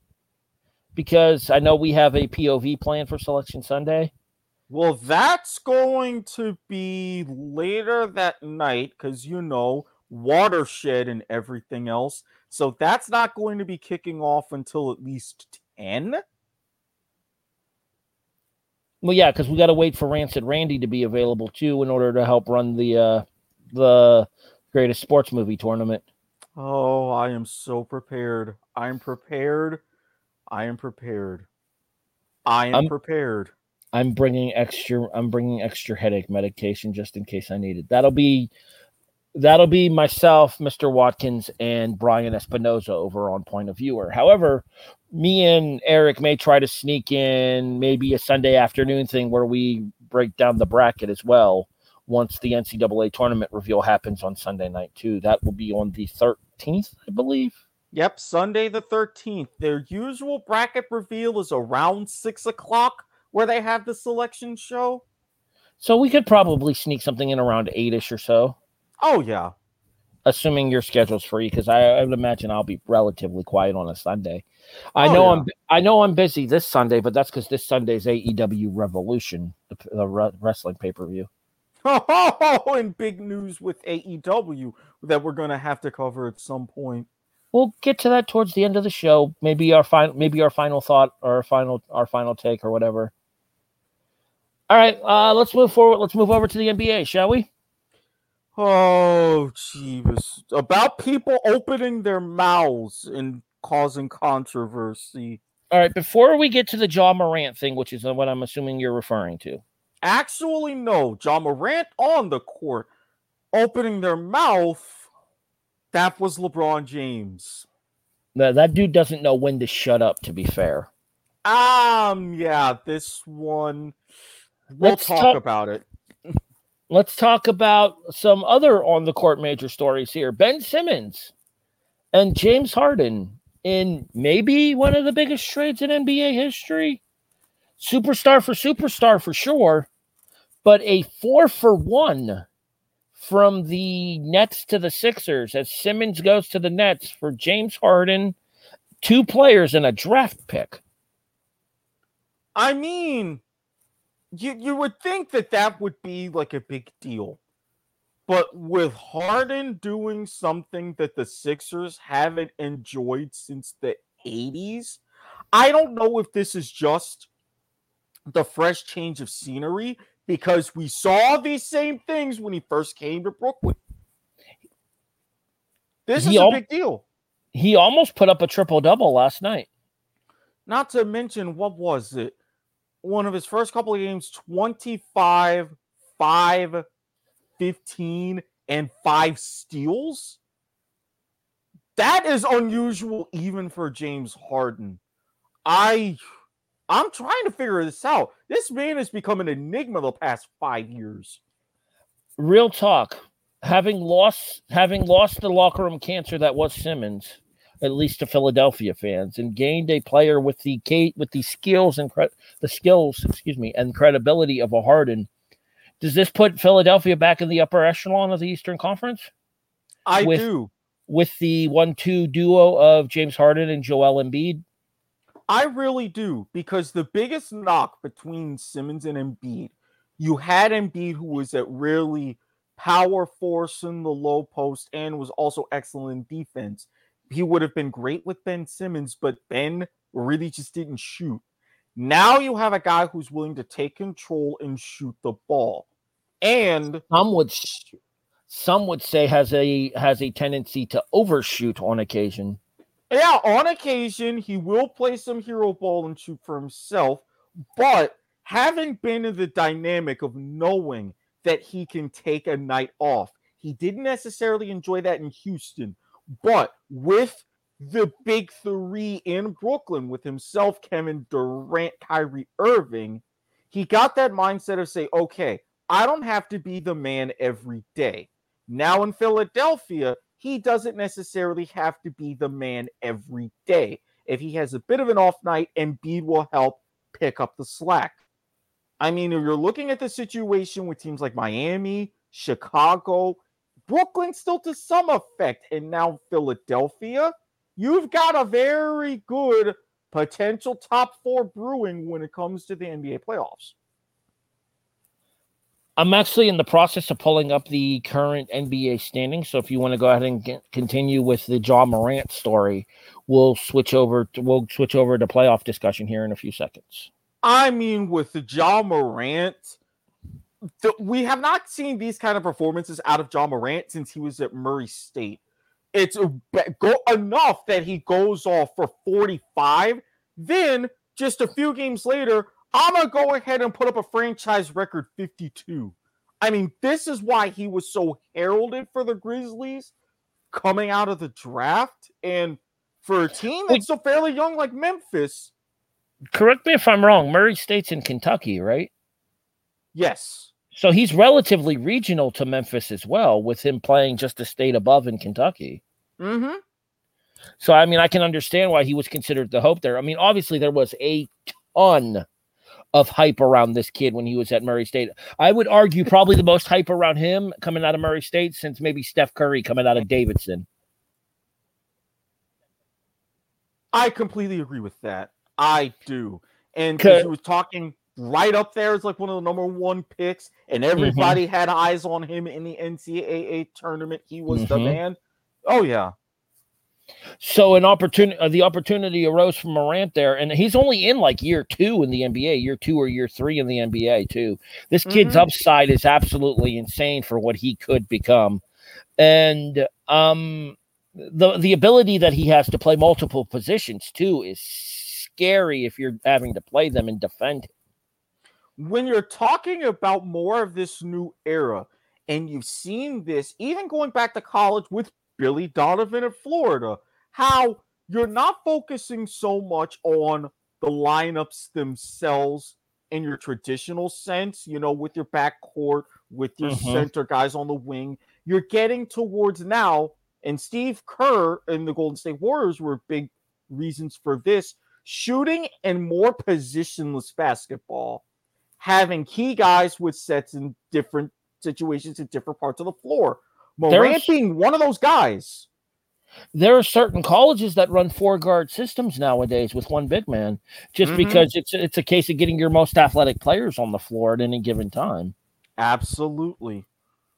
because I know we have a POV plan for Selection Sunday. Well, that's going to be later that night because you know, watershed and everything else. So that's not going to be kicking off until at least 10. Well, yeah, because we got to wait for Rancid Randy to be available too in order to help run the uh, the greatest sports movie tournament. Oh, I am so prepared. I'm prepared. I am prepared. I am I'm, prepared. I'm bringing extra. I'm bringing extra headache medication just in case I need it. That'll be that'll be myself, Mr. Watkins, and Brian Espinoza over on Point of Viewer. However, me and Eric may try to sneak in maybe a Sunday afternoon thing where we break down the bracket as well once the NCAA tournament reveal happens on Sunday night too. That will be on the 13th, I believe. Yep, Sunday the 13th. Their usual bracket reveal is around six o'clock where they have the selection show. So we could probably sneak something in around eight-ish or so. Oh yeah. Assuming your schedule's free, because I, I, would imagine I'll be relatively quiet on a Sunday. I Oh, know yeah. I'm I know I'm busy this Sunday, but that's because this Sunday's AEW Revolution, the, the re- wrestling pay-per-view. Oh, and big news with AEW that we're gonna have to cover at some point. We'll get to that towards the end of the show. Maybe our final maybe our final thought or our final our final take or whatever. All right, uh, let's move forward. Let's move over to the NBA, shall we? Oh, jeebus. About people opening their mouths and causing controversy. All right, before we get to the Ja Morant thing, which is what I'm assuming you're referring to. Actually, no. Ja Morant on the court opening their mouth. That was LeBron James. That, that dude doesn't know when to shut up, to be fair. Um, yeah, this one. We'll Let's talk talk- about it. Let's talk about some other on the court major stories here. Ben Simmons and James Harden in maybe one of the biggest trades in NBA history. Superstar for superstar for sure, but a four for one from the Nets to the Sixers as Simmons goes to the Nets for James Harden, two players and a draft pick. I mean, you you would think that that would be like a big deal. But with Harden doing something that the Sixers haven't enjoyed since the 80s, I don't know if this is just the fresh change of scenery because we saw these same things when he first came to Brooklyn. This He is a al- big deal. He almost put up a triple double last night. Not to mention, what was it? One of his first couple of games 25, 5, 15, and 5 steals. That is unusual even for James Harden. I I'm trying to figure this out. This man has become an enigma the past 5 years. real talk having lost having lost the locker room cancer that was simmons at least to philadelphia fans and gained a player with the with the skills and cre- the skills excuse me and credibility of a harden does this put philadelphia back in the upper echelon of the eastern conference I With- do. with the one-two duo of james harden and joel embiid I really do because the biggest knock between Simmons and Embiid, you had Embiid who was at really power force in the low post and was also excellent in defense. He would have been great with Ben Simmons, but Ben really just didn't shoot. Now you have a guy who's willing to take control and shoot the ball. And some would some would say has a has a tendency to overshoot on occasion Yeah, on occasion he will play some hero ball and shoot for himself, but having been in the dynamic of knowing that he can take a night off, he didn't necessarily enjoy that in Houston, but with the big three in Brooklyn with himself, Kevin Durant, Kyrie Irving, he got that mindset of say, okay, I don't have to be the man every day. Now in Philadelphia, he doesn't necessarily have to be the man every day. If he has a bit of an off night, Embiid will help pick up the slack. I mean, if you're looking at the situation with teams like Miami, Chicago, Brooklyn still to some effect, and now Philadelphia, you've got a very good potential top four brewing when it comes to the NBA playoffs. I'm actually in the process of pulling up the current NBA standings. So if you want to go ahead and get, continue with the Ja Morant story, we'll switch over. To, we'll switch over to playoff discussion here in a few seconds. I mean, with the Ja Morant, we have not seen these kind of performances out of Ja Morant since he was at Murray State. It's go- enough that he goes off for 45. Then, just a few games later, I'm to go ahead and put up a franchise record 52. I mean, this is why he was so heralded for the Grizzlies coming out of the draft. And for a team that's still fairly young like Memphis, Correct me if I'm wrong. Murray State's in Kentucky, right? yes. So he's relatively regional to Memphis as well, with him playing just a state above in Kentucky. Mm-hmm. So I mean, I can understand why he was considered the hope there. I mean, obviously there was a ton of hype around this kid when he was at Murray State. I would argue probably the most hype around him coming out of Murray State since maybe Steph Curry coming out of Davidson. I completely agree with that. I do. And because he was talking right up there as like one of the number one picks, and mm-hmm. everybody mm-hmm. had eyes on him in the NCAA tournament. He was mm-hmm. the man. Oh yeah. So an opportunity, uh, the opportunity arose from Morant there, and he's only in like year two in the NBA, year two or year three in the NBA too. This kid's mm-hmm. upside is absolutely insane for what he could become, and um, the the ability that he has to play multiple positions too is scary if you're having to play them and defend. When you're talking about more of this new era, and you've seen this even going back to college with Billy Donovan at Florida, how you're not focusing so much on the lineups themselves in your traditional sense, you know, with your backcourt, with your mm-hmm. center guys on the wing. You're getting towards now, and Steve Kerr and the Golden State Warriors were big reasons for this shooting and more positionless basketball, having key guys with sets in different situations in different parts of the floor. Morant being one of those guys. There are certain colleges that run four guard systems nowadays with one big man, just mm-hmm. because it's it's a case of getting your most athletic players on the floor at any given time. Absolutely.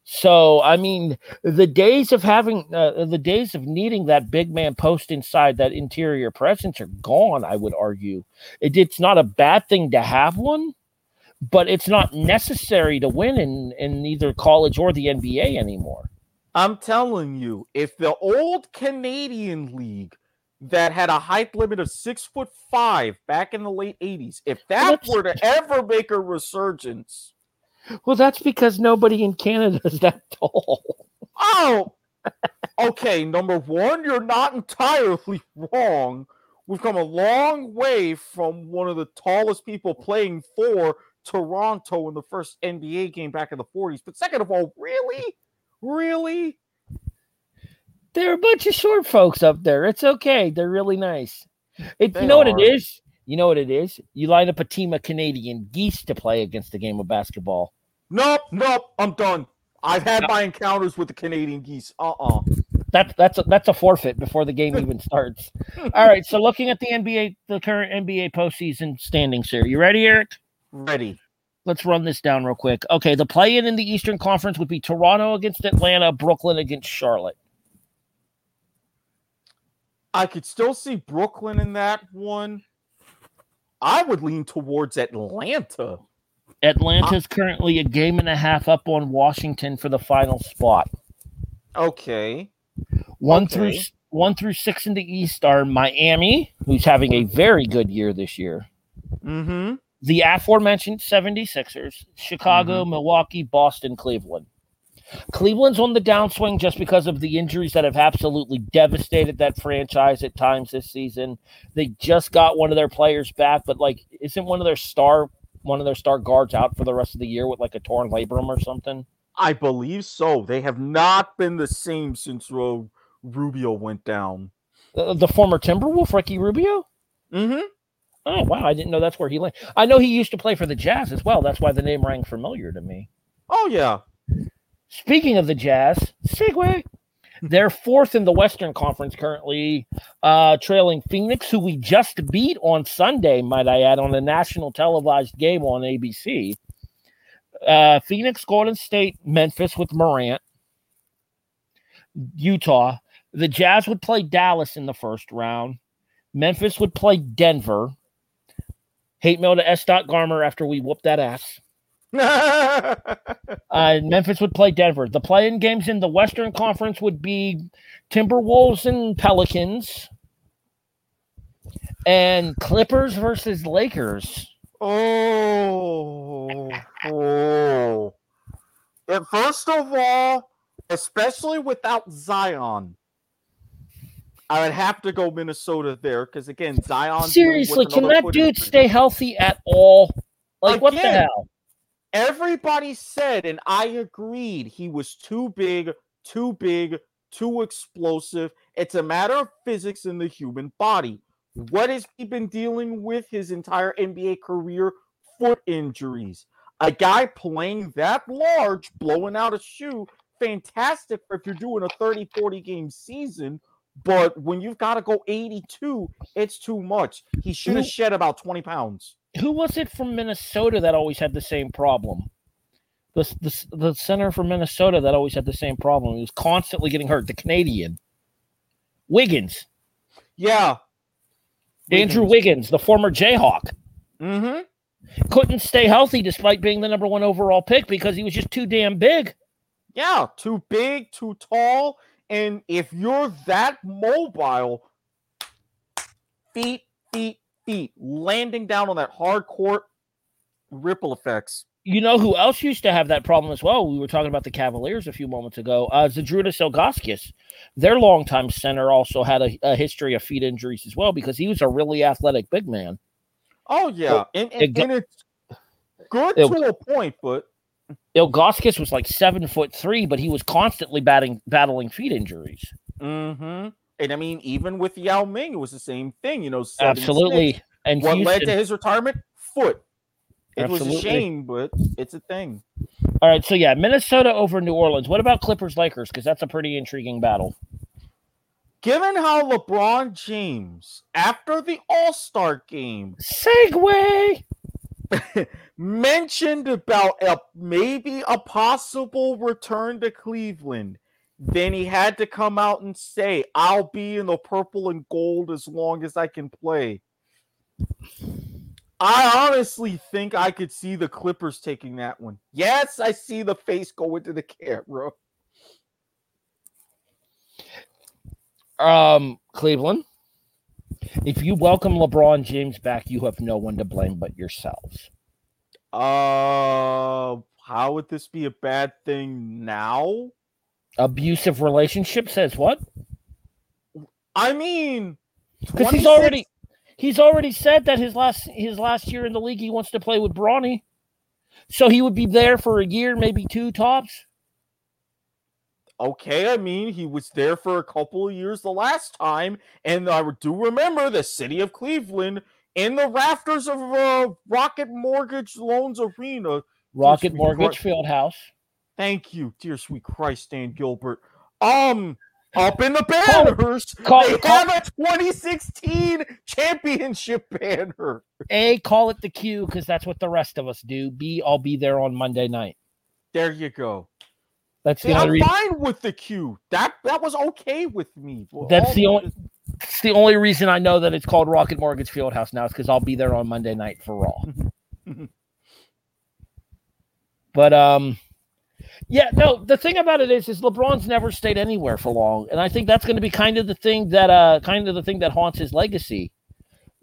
So I mean, the days of having uh, the days of needing that big man post inside that interior presence are gone. I would argue it, it's not a bad thing to have one, but it's not necessary to win in in either college or the NBA anymore. I'm telling you, if the old Canadian League that had a height limit of six foot five back in the late 80s, if that were to ever make a resurgence. Well, that's because nobody in Canada is that tall. Oh, okay. Number one, you're not entirely wrong. We've come a long way from one of the tallest people playing for Toronto in the first NBA game back in the 40s. But second of all, really? Really? There are a bunch of short folks up there. It's okay. They're really nice. It, you know are. what it is? You know what it is? You line up a team of Canadian geese to play against the game of basketball. Nope, nope. I'm done. I've had my encounters with the Canadian geese. Uh-uh. That's that's a, that's a forfeit before the game even starts. All right. So looking at the NBA, the current NBA postseason standings here. You ready, Eric? Ready let's run this down real quick. Okay, the play in in the Eastern Conference would be Toronto against Atlanta, Brooklyn against Charlotte. I could still see Brooklyn in that one. I would lean towards Atlanta. Atlanta's I- currently a game and a half up on Washington for the final spot. Okay. One okay. through one through six in the East are Miami, who's having a very good year this year. Mm-hmm the aforementioned 76ers, Chicago, mm-hmm. Milwaukee, Boston, Cleveland. Cleveland's on the downswing just because of the injuries that have absolutely devastated that franchise at times this season. They just got one of their players back, but like isn't one of their star one of their star guards out for the rest of the year with like a torn labrum or something? I believe so. They have not been the same since Ro- Rubio went down. The, the former Timberwolf, Ricky Rubio? Mm-hmm. Oh wow, I didn't know that's where he landed. I know he used to play for the Jazz as well. That's why the name rang familiar to me. Oh yeah. Speaking of the Jazz, segue. They're fourth in the Western Conference currently, uh, trailing Phoenix, who we just beat on Sunday, might I add, on a national televised game on ABC. Uh, Phoenix, Golden State, Memphis with Morant, Utah. The Jazz would play Dallas in the first round. Memphis would play Denver. Hate mail to S. Garmer after we whoop that ass. uh, Memphis would play Denver. The playing games in the Western Conference would be Timberwolves and Pelicans, and Clippers versus Lakers. Oh, oh. And first of all, especially without Zion, I would have to go Minnesota there because again, Zion. Seriously, can that dude stay healthy at all? Like, again, what the hell? Everybody said, and I agreed, he was too big, too big, too explosive. It's a matter of physics in the human body. What has he been dealing with his entire NBA career? Foot injuries. A guy playing that large, blowing out a shoe, fantastic if you're doing a 30, 40 game season. But when you've got to go 82, it's too much. He should have shed about 20 pounds. Who was it from Minnesota that always had the same problem? The, the, the center from Minnesota that always had the same problem. He was constantly getting hurt. The Canadian. Wiggins. Yeah. Andrew Wiggins, the former Jayhawk. Mm-hmm. Couldn't stay healthy despite being the number one overall pick because he was just too damn big. Yeah, too big, too tall. And if you're that mobile, feet, feet, feet, landing down on that hard court, ripple effects. You know who else used to have that problem as well? We were talking about the Cavaliers a few moments ago. Uh, Zydrunas Ilgauskas, their longtime center, also had a, a, history of feet injuries as well because he was a really athletic big man. Oh yeah, and, and, and it's good it, to a point, but Ilgauskas was like seven foot three, but he was constantly batting battling feet injuries. Mm-hmm. And I mean, even with Yao Ming, it was the same thing. You know, absolutely. Six. And what Houston, led to his retirement? Foot. It absolutely. was a shame, but it's a thing. All right, so yeah, Minnesota over New Orleans. What about Clippers Lakers? Because that's a pretty intriguing battle. Given how LeBron James, after the All Star game, segue mentioned about a, maybe a possible return to Cleveland, then he had to come out and say, I'll be in the purple and gold as long as I can play. I honestly think I could see the Clippers taking that one. Yes, I see the face going to the camera. Um, Cleveland. If you welcome LeBron James back, you have no one to blame but yourselves. Uh, how would this be a bad thing now? Abusive relationship says what? I mean, because he's already he's already said that his last his last year in the league he wants to play with Bronny, so he would be there for a year, maybe two tops okay, I mean, he was there for a couple of years the last time, and I do remember the city of Cleveland in the rafters of uh, Rocket Mortgage Loans Arena. Rocket Mortgage Field House. Thank you, dear sweet Christ, Dan Gilbert. Um, up in the banners, call, they call, have a 2016 championship banner. A, call it the Q because that's what the rest of us do. B, I'll be there on Monday night. There you go. That's the I'm fine with the Q. That that was okay with me. That's the only. It's the only reason I know that it's called Rocket Mortgage Fieldhouse now is because I'll be there on Monday night for Raw. but um, yeah, no. The thing about it is, is LeBron's never stayed anywhere for long, and I think that's going to be kind of the thing that uh, kind of the thing that haunts his legacy.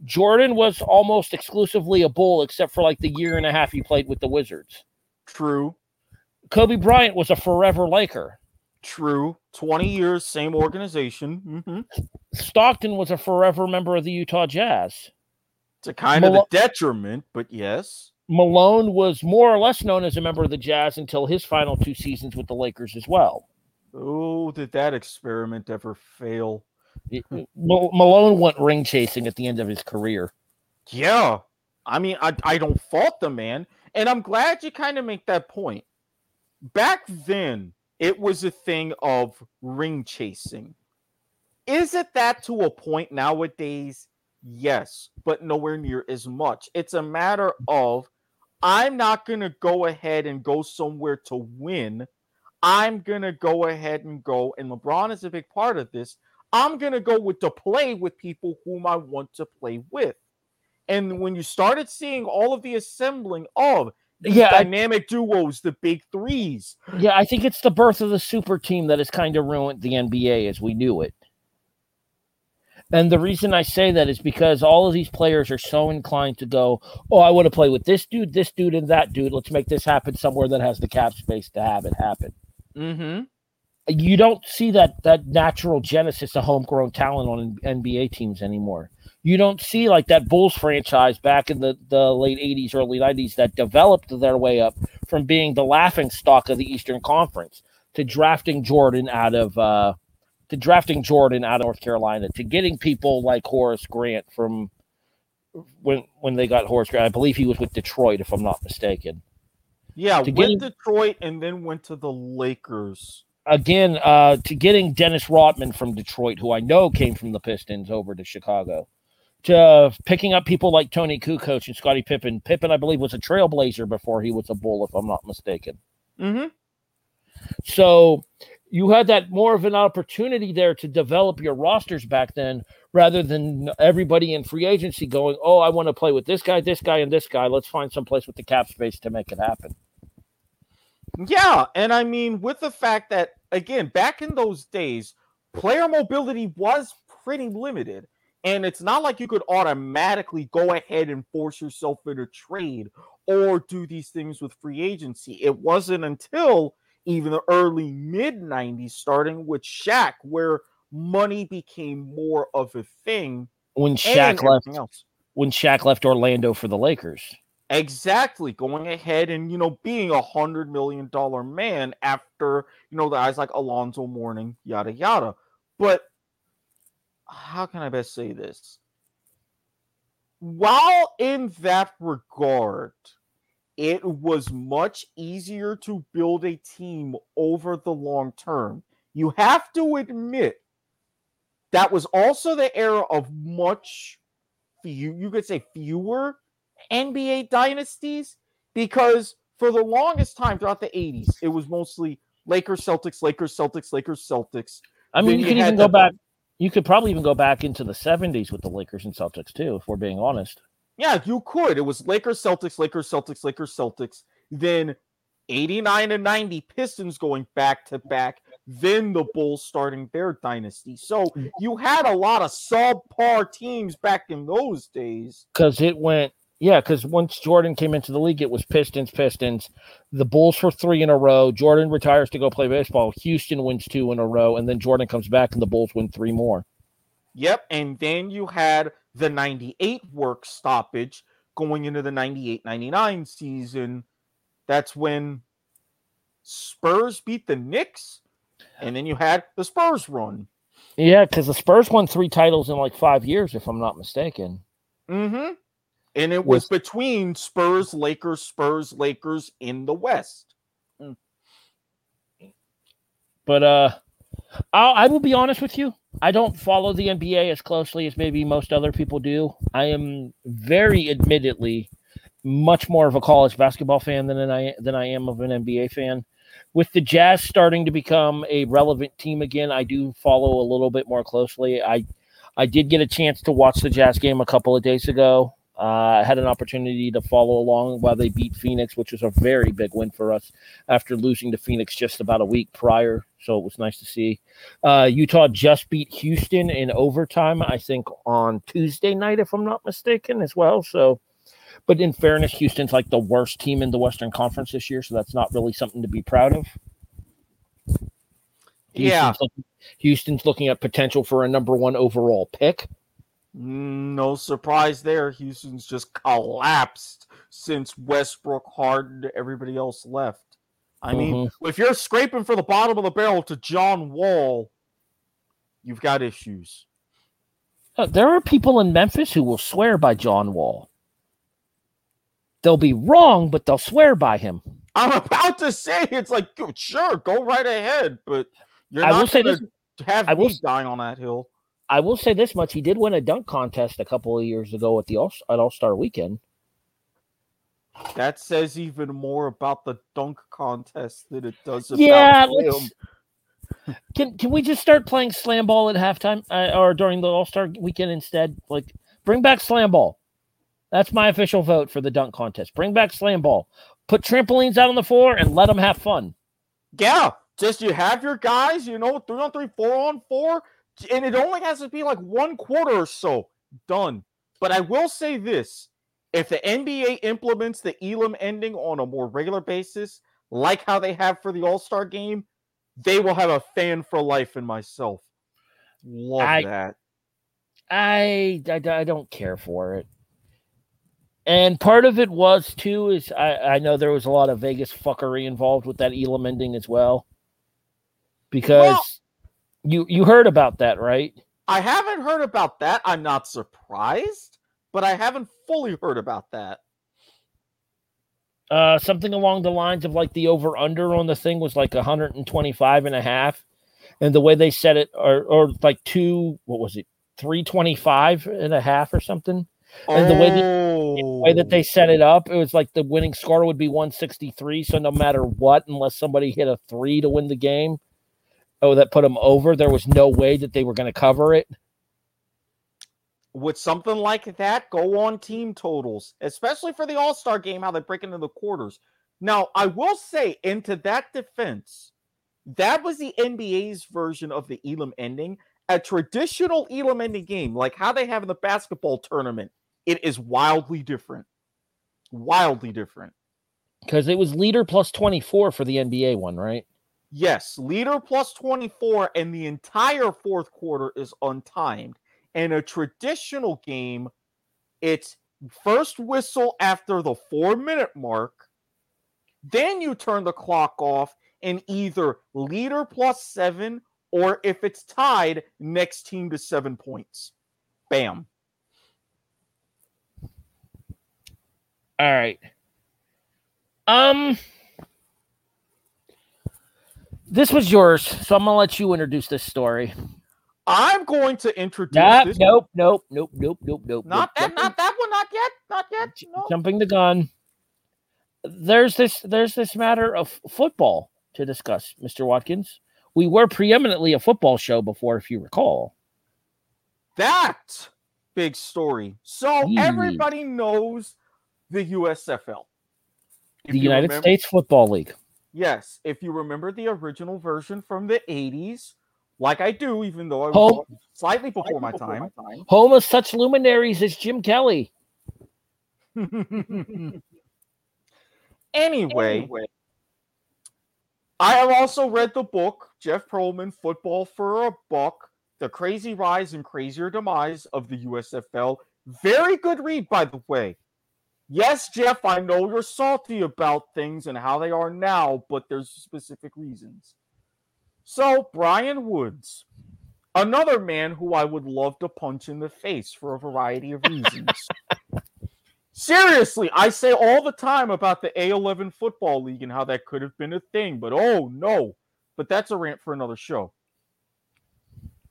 Jordan was almost exclusively a bull, except for like the year and a half he played with the Wizards. True. Kobe Bryant was a forever Laker. True. 20 years, same organization. Mm-hmm. Stockton was a forever member of the Utah Jazz. It's a kind Mal- of a detriment, but yes. Malone was more or less known as a member of the Jazz until his final two seasons with the Lakers as well. Oh, did that experiment ever fail? It, Malone went ring chasing at the end of his career. Yeah. I mean, I, I don't fault the man. And I'm glad you kind of make that point back then it was a thing of ring chasing. Is it that to a point nowadays? Yes, but nowhere near as much. It's a matter of I'm not going to go ahead and go somewhere to win. I'm going to go ahead and go, and LeBron is a big part of this. I'm going to go with to play with people whom I want to play with. And when you started seeing all of the assembling of yeah, dynamic duos, the big threes. Yeah, I think it's the birth of the super team that has kind of ruined the NBA as we knew it. And the reason I say that is because all of these players are so inclined to go, Oh, I want to play with this dude, this dude, and that dude. Let's make this happen somewhere that has the cap space to have it happen. Mm-hmm. You don't see that that natural genesis of homegrown talent on NBA teams anymore you don't see like that Bulls franchise back in the, the late 80s, early 90s that developed their way up from being the laughing stock of the Eastern Conference to drafting Jordan out of uh, to drafting Jordan out of North Carolina to getting people like Horace Grant from when when they got Horace Grant. I believe he was with Detroit, if I'm not mistaken. Yeah, to went Detroit and then went to the Lakers. Again, uh, to getting Dennis Rodman from Detroit, who I know came from the Pistons, over to Chicago. To picking up people like Toni Kukoc and Scottie Pippen. Pippen, I believe, was a trailblazer before he was a bull, if I'm not mistaken. Mm-hmm. So you had that more of an opportunity there to develop your rosters back then rather than everybody in free agency going, Oh, I want to play with this guy, this guy, and this guy. Let's find some place with the cap space to make it happen. Yeah. And I mean, with the fact that, again, back in those days, player mobility was pretty limited. And it's not like you could automatically go ahead and force yourself into trade or do these things with free agency. It wasn't until even the early mid 90s, starting with Shaq, where money became more of a thing. When Shaq left, else. when Shaq left Orlando for the Lakers. Exactly, going ahead and you know being a hundred million dollar man after you know the guys like Alonzo Mourning, yada yada. But how can I best say this? While in that regard, it was much easier to build a team over the long term. You have to admit that was also the era of much few, you could say fewer NBA dynasties because for the longest time throughout the 80s, it was mostly Lakers, Celtics, Lakers, Celtics, Lakers, Celtics. I mean, then you, you could even go back. You could probably even go back into the 70s with the Lakers and Celtics too, if we're being honest. Yeah, you could. It was Lakers, Celtics, Lakers, Celtics, Lakers, Celtics. Then 89 and 90 Pistons going back to back. Then the Bulls starting their dynasty. So you had a lot of subpar teams back in those days. Because it went, yeah, because once Jordan came into the league, it was Pistons, Pistons. The Bulls for three in a row. Jordan retires to go play baseball. Houston wins two in a row. And then Jordan comes back and the Bulls win three more. Yep. And then you had the 98 work stoppage going into the 98 99 season. That's when Spurs beat the Knicks, and then you had the Spurs run. Yeah, because the Spurs won three titles in like five years, if I'm not mistaken. Mm-hmm. And it was, was between Spurs, Lakers, Spurs, Lakers in the West. Mm. But uh I'll, I will be honest with you. I don't follow the NBA as closely as maybe most other people do. I am very admittedly much more of a college basketball fan than I than I am of an NBA fan. With the Jazz starting to become a relevant team again, I do follow a little bit more closely. I I did get a chance to watch the Jazz game a couple of days ago. Uh, I had an opportunity to follow along while they beat Phoenix, which was a very big win for us after losing to Phoenix just about a week prior. So it was nice to see. Uh, Utah just beat Houston in overtime, I think, on Tuesday night, if I'm not mistaken, as well. So, but in fairness, Houston's like the worst team in the Western Conference this year, so that's not really something to be proud of. Houston's yeah. Looking, Houston's looking at potential for a number one overall pick. No surprise there. Houston's just collapsed since Westbrook, Harden, everybody else left. I mean, mm-hmm. if you're scraping for the bottom of the barrel to John Wall, you've got issues. Uh, there are people in Memphis who will swear by John Wall. They'll be wrong, but they'll swear by him. I'm about to say it's like, sure, go right ahead, but you're I not say this, have I will, me dying on that hill. I will say this much: he did win a dunk contest a couple of years ago at the All at All Star Weekend. That says even more about the dunk contest than it does about yeah, him. Can can we just start playing slam ball at halftime uh, or during the All Star Weekend instead? Like, bring back slam ball. That's my official vote for the dunk contest. Bring back slam ball. Put trampolines out on the floor and let them have fun. Yeah, just you have your guys, you know, three on three, four on four and it only has to be like one quarter or so done. But I will say this if the NBA implements the Elam ending on a more regular basis, like how they have for the All Star game, they will have a fan for life in myself. Love I, that. I, I, I don't care for it. And part of it was too is I, I know there was a lot of Vegas fuckery involved with that Elam ending as well. Because well, you you heard about that, right? I haven't heard about that. I'm not surprised, but I haven't fully heard about that. Uh, something along the lines of like the over under on the thing was like 125 and a half. And the way they set it, or, or like two, what was it, 325 and a half or something? And the way that the way that they set it up, it was like the winning score would be 163. So no matter what, unless somebody hit a three to win the game, oh, that put them over, there was no way that they were going to cover it. With something like that, go on team totals, especially for the All Star game, how they break into the quarters. Now, I will say, into that defense, that was the NBA's version of the Elam ending. A traditional Elam ending game, like how they have in the basketball tournament, it is wildly different. Wildly different. Because it was leader plus 24 for the NBA one, right? Yes, leader plus 24, and the entire fourth quarter is untimed. In a traditional game, it's first whistle after the four minute mark. Then you turn the clock off and either leader plus seven, or if it's tied, next team to seven points. Bam. All right. Um, this was yours, so I'm gonna let you introduce this story. I'm going to introduce. Nope, this nope, nope, nope, nope, nope, nope. Not nope, that, not that one, not yet, not yet. No. Jumping the gun. There's this, there's this matter of football to discuss, Mr. Watkins. We were preeminently a football show before, if you recall. That big story. So everybody knows the USFL. If the United remember, States Football League. Yes, if you remember the original version from the 80s, like I do, even though I was Home, slightly before, slightly my, before time. my time. Home of such luminaries as Jim Kelly. anyway, anyway, I have also read the book, Jeff Pearlman, Football for a Buck, The Crazy Rise and Crazier Demise of the USFL. Very good read, by the way. Yes, Jeff, I know you're salty about things and how they are now, but there's specific reasons. So, Brian Woods, another man who I would love to punch in the face for a variety of reasons. Seriously, I say all the time about the A11 Football League and how that could have been a thing, but oh no. But that's a rant for another show.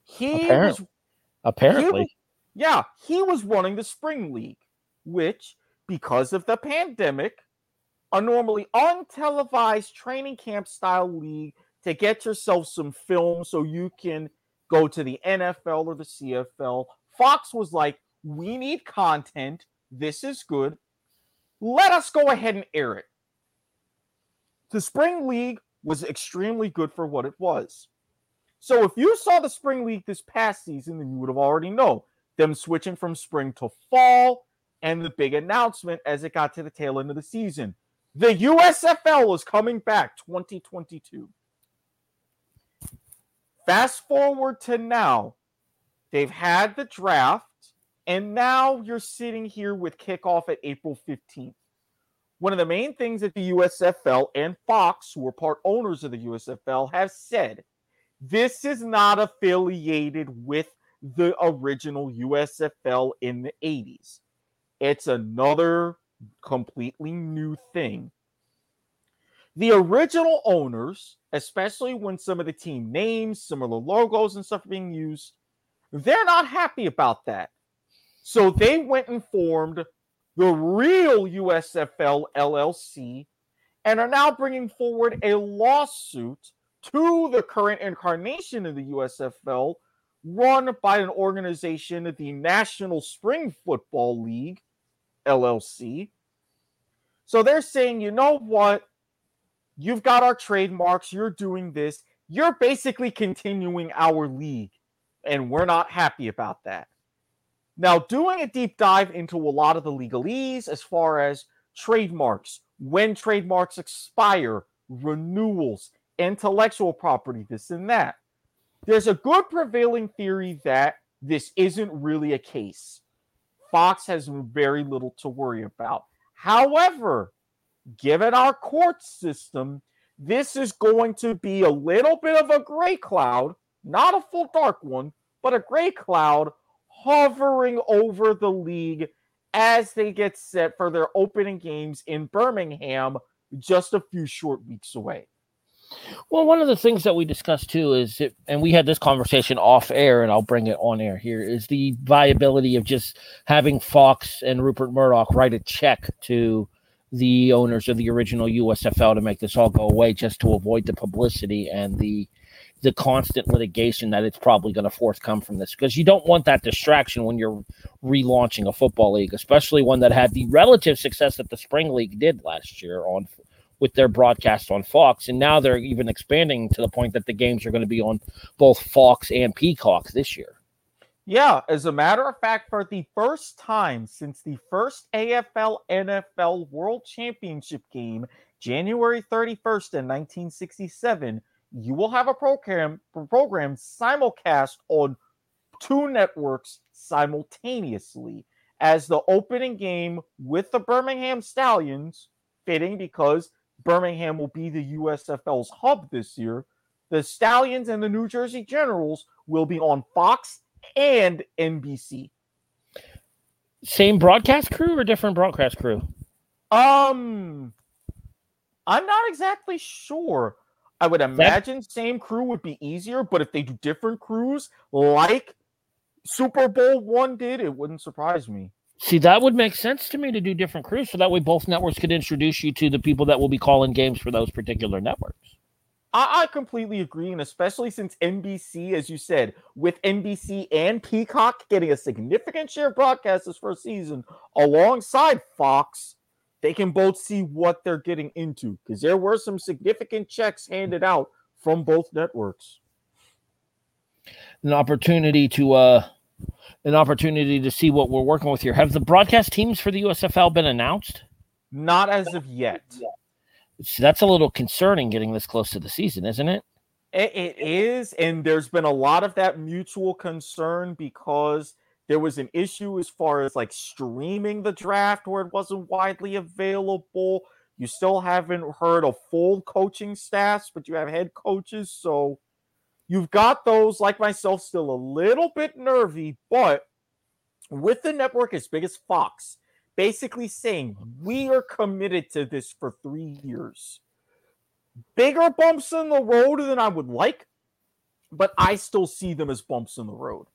He apparently, was apparently. He, yeah, he was running the Spring League, which because of the pandemic, a normally untelevised training camp style league to get yourself some film so you can go to the NFL or the CFL. Fox was like, we need content. This is good. Let us go ahead and air it. The Spring League was extremely good for what it was. So if you saw the Spring League this past season, then you would have already know them switching from spring to fall and the big announcement as it got to the tail end of the season. The USFL is coming back 2022. Fast forward to now, they've had the draft, and now you're sitting here with kickoff at April 15th. One of the main things that the USFL and Fox, who are part owners of the USFL, have said this is not affiliated with the original USFL in the 80s. It's another completely new thing. The original owners, especially when some of the team names, similar logos and stuff are being used, they're not happy about that. So they went and formed the real USFL LLC and are now bringing forward a lawsuit to the current incarnation of the USFL, run by an organization, the National Spring Football League, LLC. So they're saying, you know what? You've got our trademarks. You're doing this. You're basically continuing our league. And we're not happy about that. Now, doing a deep dive into a lot of the legalese as far as trademarks, when trademarks expire, renewals, intellectual property, this and that. There's a good prevailing theory that this isn't really a case Fox has very little to worry about. However, given our court system, this is going to be a little bit of a gray cloud, not a full dark one, but a gray cloud hovering over the league as they get set for their opening games in Birmingham just a few short weeks away. Well, one of the things that we discussed too is, it, and we had this conversation off air, and I'll bring it on air here, is the viability of just having Fox and Rupert Murdoch write a check to the owners of the original USFL to make this all go away, just to avoid the publicity and the the constant litigation that it's probably going to forthcome from this because you don't want that distraction when you're relaunching a football league, especially one that had the relative success that the spring league did last year on with their broadcast on Fox, and now they're even expanding to the point that the games are going to be on both Fox and Peacock this year. Yeah, as a matter of fact, for the first time since the first AFL NFL World Championship game, January 31st in 1967, you will have a program program simulcast on two networks simultaneously as the opening game with the Birmingham Stallions, fitting because Birmingham will be the USFL's hub this year. The Stallions and the New Jersey Generals will be on Fox and NBC. Same broadcast crew or different broadcast crew? Um, I'm not exactly sure. I would imagine that, same crew would be easier, but if they do different crews like Super Bowl one did, it wouldn't surprise me. See, that would make sense to me to do different crews, so that way both networks could introduce you to the people that will be calling games for those particular networks. I, I completely agree, and especially since NBC, as you said, with NBC and Peacock getting a significant share of broadcasts this first season alongside Fox, they can both see what they're getting into because there were some significant checks handed out from both networks. An opportunity to uh an opportunity to see what we're working with here. Have the broadcast teams for the USFL been announced? Not as of yet. So that's a little concerning getting this close to the season, isn't it? it? It is, and there's been a lot of that mutual concern because there was an issue as far as like streaming the draft where it wasn't widely available. You still haven't heard of full coaching staffs, but you have head coaches. So you've got those, like myself, still a little bit nervy, but with the network as big as Fox, basically saying we are committed to this for three years. Bigger bumps in the road than I would like, but I still see them as bumps in the road.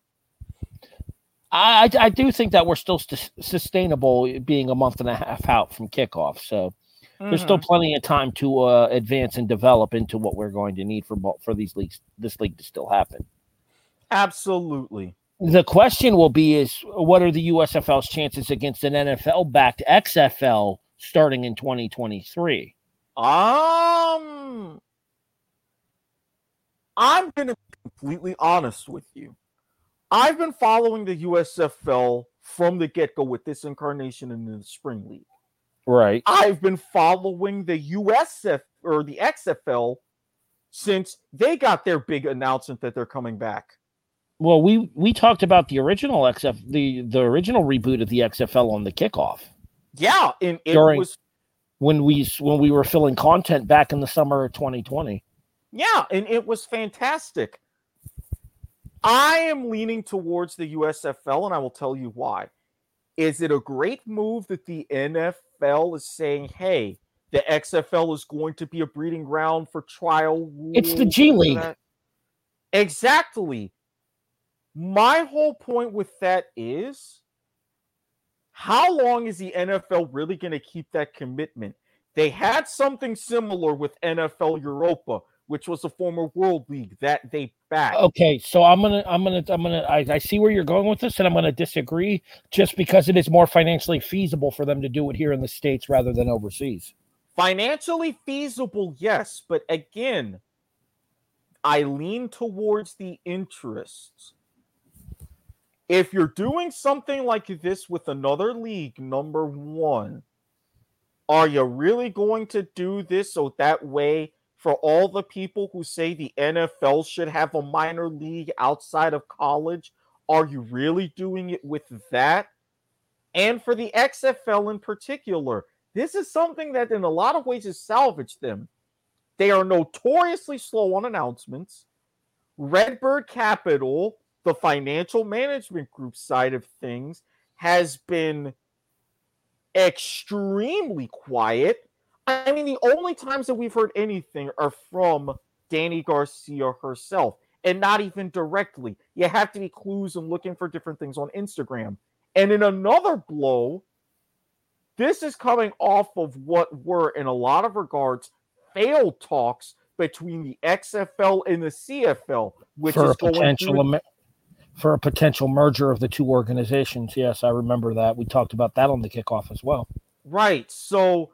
I, I do think that we're still st- sustainable being a month and a half out from kickoff. So mm-hmm. there's still mm-hmm. plenty of time to uh, advance and develop into what we're going to need for for these leagues, this league to still happen. Absolutely. The question will be: Is what are the USFL's chances against an NFL-backed XFL starting in 2023? Um, I'm going to be completely honest with you. I've been following the USFL from the get go with this incarnation in the spring league. Right. I've been following the USF or the XFL since they got their big announcement that they're coming back. Well, we we talked about the original XF the the original reboot of the XFL on the kickoff. Yeah, and it During, was when we when we were filling content back in the summer of 2020. Yeah, and it was fantastic. I am leaning towards the USFL, and I will tell you why. Is it a great move that the NFL is saying, hey, the XFL is going to be a breeding ground for trial? It's the G League. Exactly. My whole point with that is how long is the NFL really going to keep that commitment? They had something similar with NFL Europa which was a former World League that they backed. Okay, so I'm gonna, I'm gonna, I'm gonna. I, I see where you're going with this, and I'm gonna disagree just because it is more financially feasible for them to do it here in the states rather than overseas. Financially feasible, yes, but again, I lean towards the interests. If you're doing something like this with another league, number one, are you really going to do this so that way? For all the people who say the NFL should have a minor league outside of college? Are you really doing it with that? And for the XFL in particular, this is something that in a lot of ways has salvaged them. They are notoriously slow on announcements. Redbird Capital, the financial management group side of things, has been extremely quiet. I mean, the only times that we've heard anything are from Dany Garcia herself, and not even directly. You have to be clues and looking for different things on Instagram. And in another blow, this is coming off of what were, in a lot of regards, failed talks between the XFL and the CFL, which for is a potential going through, for a potential merger of the two organizations. Yes, I remember that. We talked about that on the kickoff as well. right. So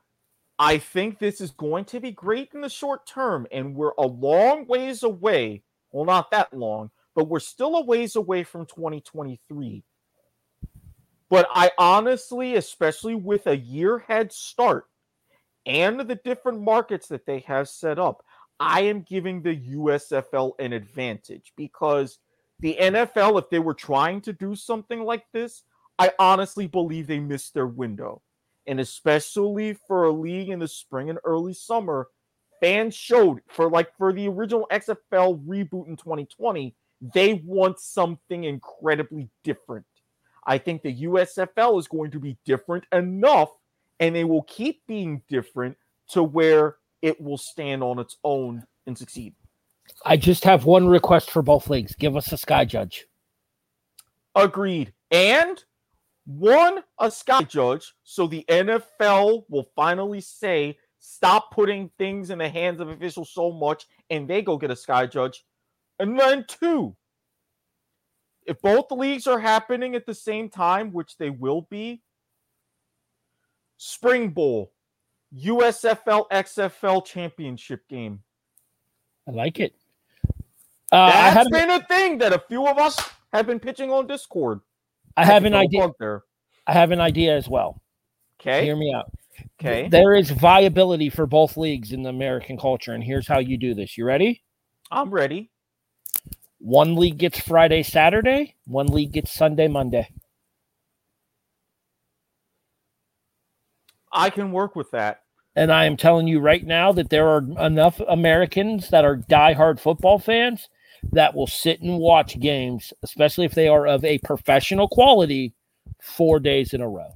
I think this is going to be great in the short term, and we're a long ways away. Well, not that long, but we're still a ways away from 2023. But I honestly, especially with a year head start and the different markets that they have set up, I am giving the USFL an advantage because the NFL, if they were trying to do something like this, I honestly believe they missed their window. And especially for a league in the spring and early summer, fans showed for like for the original XFL reboot in 2020, they want something incredibly different. I think the USFL is going to be different enough and they will keep being different to where it will stand on its own and succeed. I just have one request for both leagues. Give us a sky judge. Agreed. And one, a sky judge, so the NFL will finally say, stop putting things in the hands of officials so much, and they go get a sky judge. And then two, if both leagues are happening at the same time, which they will be, Spring Bowl, USFL XFL championship game. I like it. Uh, I That's have, been a thing that a few of us have been pitching on Discord. I have an idea. there. I have an idea as well. Okay. Hear me out. Okay. There is viability for both leagues in the American culture, and here's how you do this. You ready? I'm ready. One league gets Friday, Saturday. One league gets Sunday, Monday. I can work with that. And I am telling you right now that there are enough Americans that are diehard football fans that will sit and watch games, especially if they are of a professional quality, four days in a row.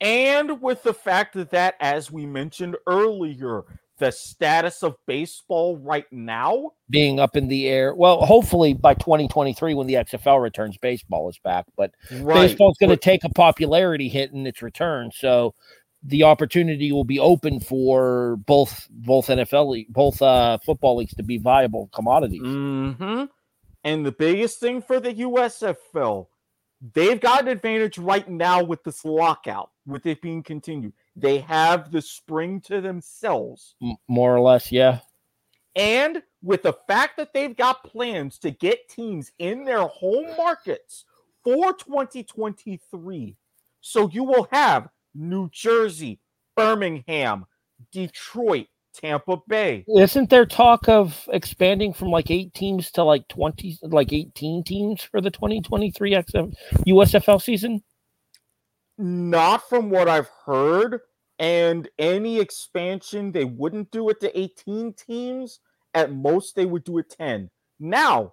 And with the fact that, that, as we mentioned earlier, the status of baseball right now, Being up in the air. Well, hopefully by 2023, when the XFL returns, baseball is back. But right, baseball's going to take a popularity hit in its return. So the opportunity will be open for both both NFL league, both uh, football leagues to be viable commodities. Mhm. And the biggest thing for the USFL, they've got an advantage right now with this lockout, with it being continued. They have the spring to themselves. M- more or less, yeah. And with the fact that they've got plans to get teams in their home markets for 2023. So you will have New Jersey, Birmingham, Detroit, Tampa Bay. Isn't there talk of expanding from like eight teams to like twenty, like eighteen teams for the twenty twenty three XM USFL season? Not from what I've heard. And any expansion, they wouldn't do it to 18 teams. At most, they would do it 10. Now,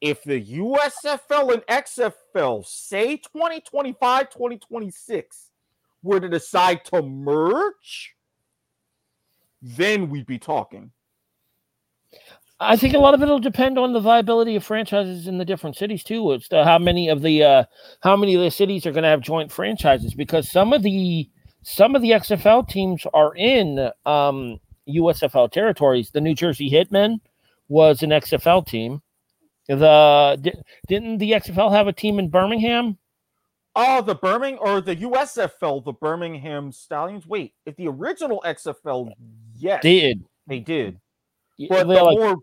if the USFL and XFL, say 2025, 2026, were to decide to merge, then we'd be talking. I think a lot of it will depend on the viability of franchises in the different cities too. As to how many of the uh, how many of the cities are going to have joint franchises, because some of the some of the XFL teams are in um, USFL territories. The New Jersey Hitmen was an XFL team. The didn't the XFL have a team in Birmingham? Oh, the Birmingham or the USFL, the Birmingham Stallions. Wait, if the original XFL, yes, Did they did. Y- But the like- more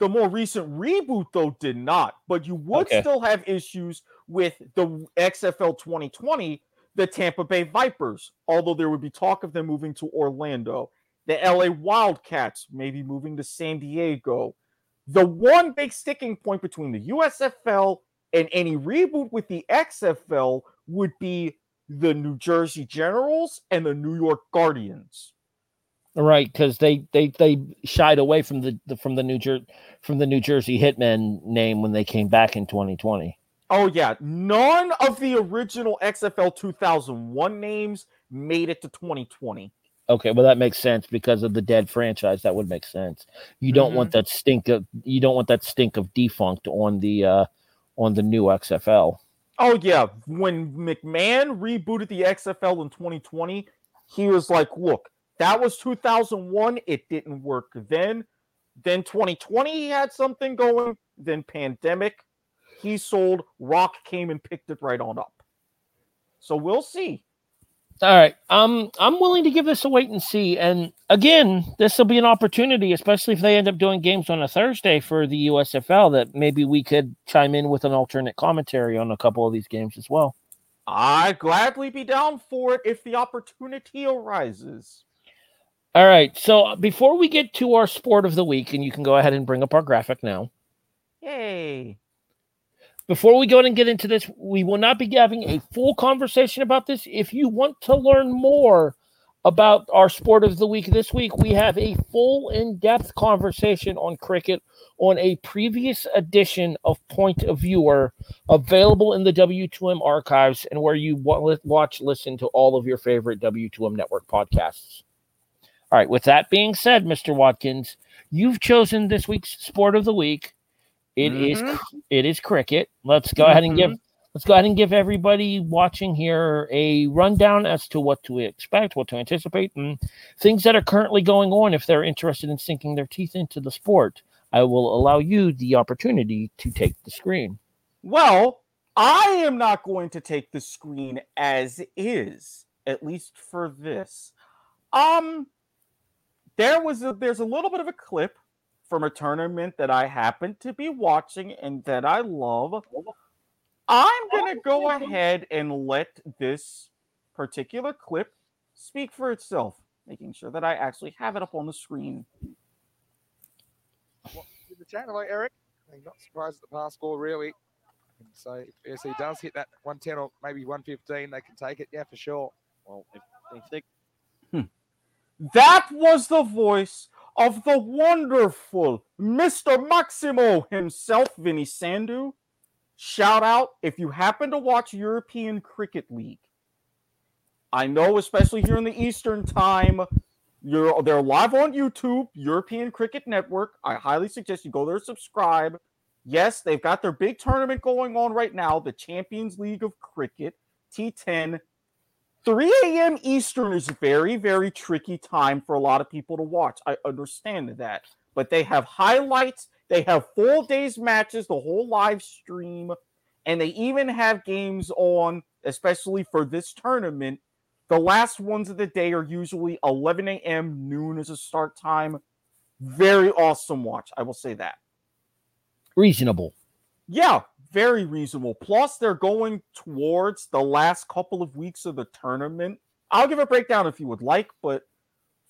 the more recent reboot though did not. But you would Okay. still have issues with the XFL 2020, the Tampa Bay Vipers, although there would be talk of them moving to Orlando. The LA Wildcats maybe moving to San Diego. The one big sticking point between the USFL and any reboot with the XFL would be the New Jersey Generals and the New York Guardians. Right, because they they they shied away from the, the from the New Jer- from the New Jersey Hitmen name when they came back in 2020. Oh yeah, none of the original XFL 2001 names made it to 2020. Okay, well that makes sense because of the dead franchise. That would make sense. You don't mm-hmm. want that stink of you don't want that stink of defunct on the uh on the new XFL. Oh yeah, when McMahon rebooted the XFL in 2020, he was like, "Look, that was 2001. It didn't work then. Then 2020, he had something going. Then pandemic, he sold. Rock came and picked it right on up. So we'll see. All right. Um, I'm willing to give this a wait and see. And again, this will be an opportunity, especially if they end up doing games on a Thursday for the USFL, that maybe we could chime in with an alternate commentary on a couple of these games as well. I'd gladly be down for it if the opportunity arises. All right. So before we get to our sport of the week, and you can go ahead and bring up our graphic now. Yay. Before we go and get into this, we will not be having a full conversation about this. If you want to learn more about our sport of the week this week, we have a full in depth conversation on cricket on a previous edition of Point of Viewer available in the W2M archives and where you watch, listen to all of your favorite W2M network podcasts. All right, with that being said, Mr. Watkins, you've chosen this week's sport of the week. It mm-hmm. is it is cricket. Let's go mm-hmm. ahead and give mm-hmm. let's go ahead and give everybody watching here a rundown as to what to expect, what to anticipate, and things that are currently going on if they're interested in sinking their teeth into the sport. I will allow you the opportunity to take the screen. Well, I am not going to take the screen as is, at least for this. Um, there was a, there's a little bit of a clip from a tournament that I happen to be watching and that I love. Oh. I'm going to oh, go ahead and let this particular clip speak for itself, making sure that I actually have it up on the screen. Well, the chat, hello, Eric. I'm not surprised at the pass score, really. So if he does hit that 110 or maybe 115, they can take it. Yeah, for sure. Well, if, if they hmm. that was the voice of the wonderful Mr. Maximo himself, Vinny Sandu. Shout out if you happen to watch European Cricket League. I know, especially here in the Eastern time, you're they're live on YouTube, European Cricket Network. I highly suggest you go there, subscribe. Yes, they've got their big tournament going on right now, the Champions League of Cricket, T10. 3 a.m. Eastern is a very, very tricky time for a lot of people to watch. I understand that. But they have highlights, they have full days matches, the whole live stream, and they even have games on, especially for this tournament. The last ones of the day are usually 11 a.m. noon as a start time. Very awesome watch. I will say that. Reasonable. Yeah, very reasonable. Plus, they're going towards the last couple of weeks of the tournament. I'll give a breakdown if you would like, but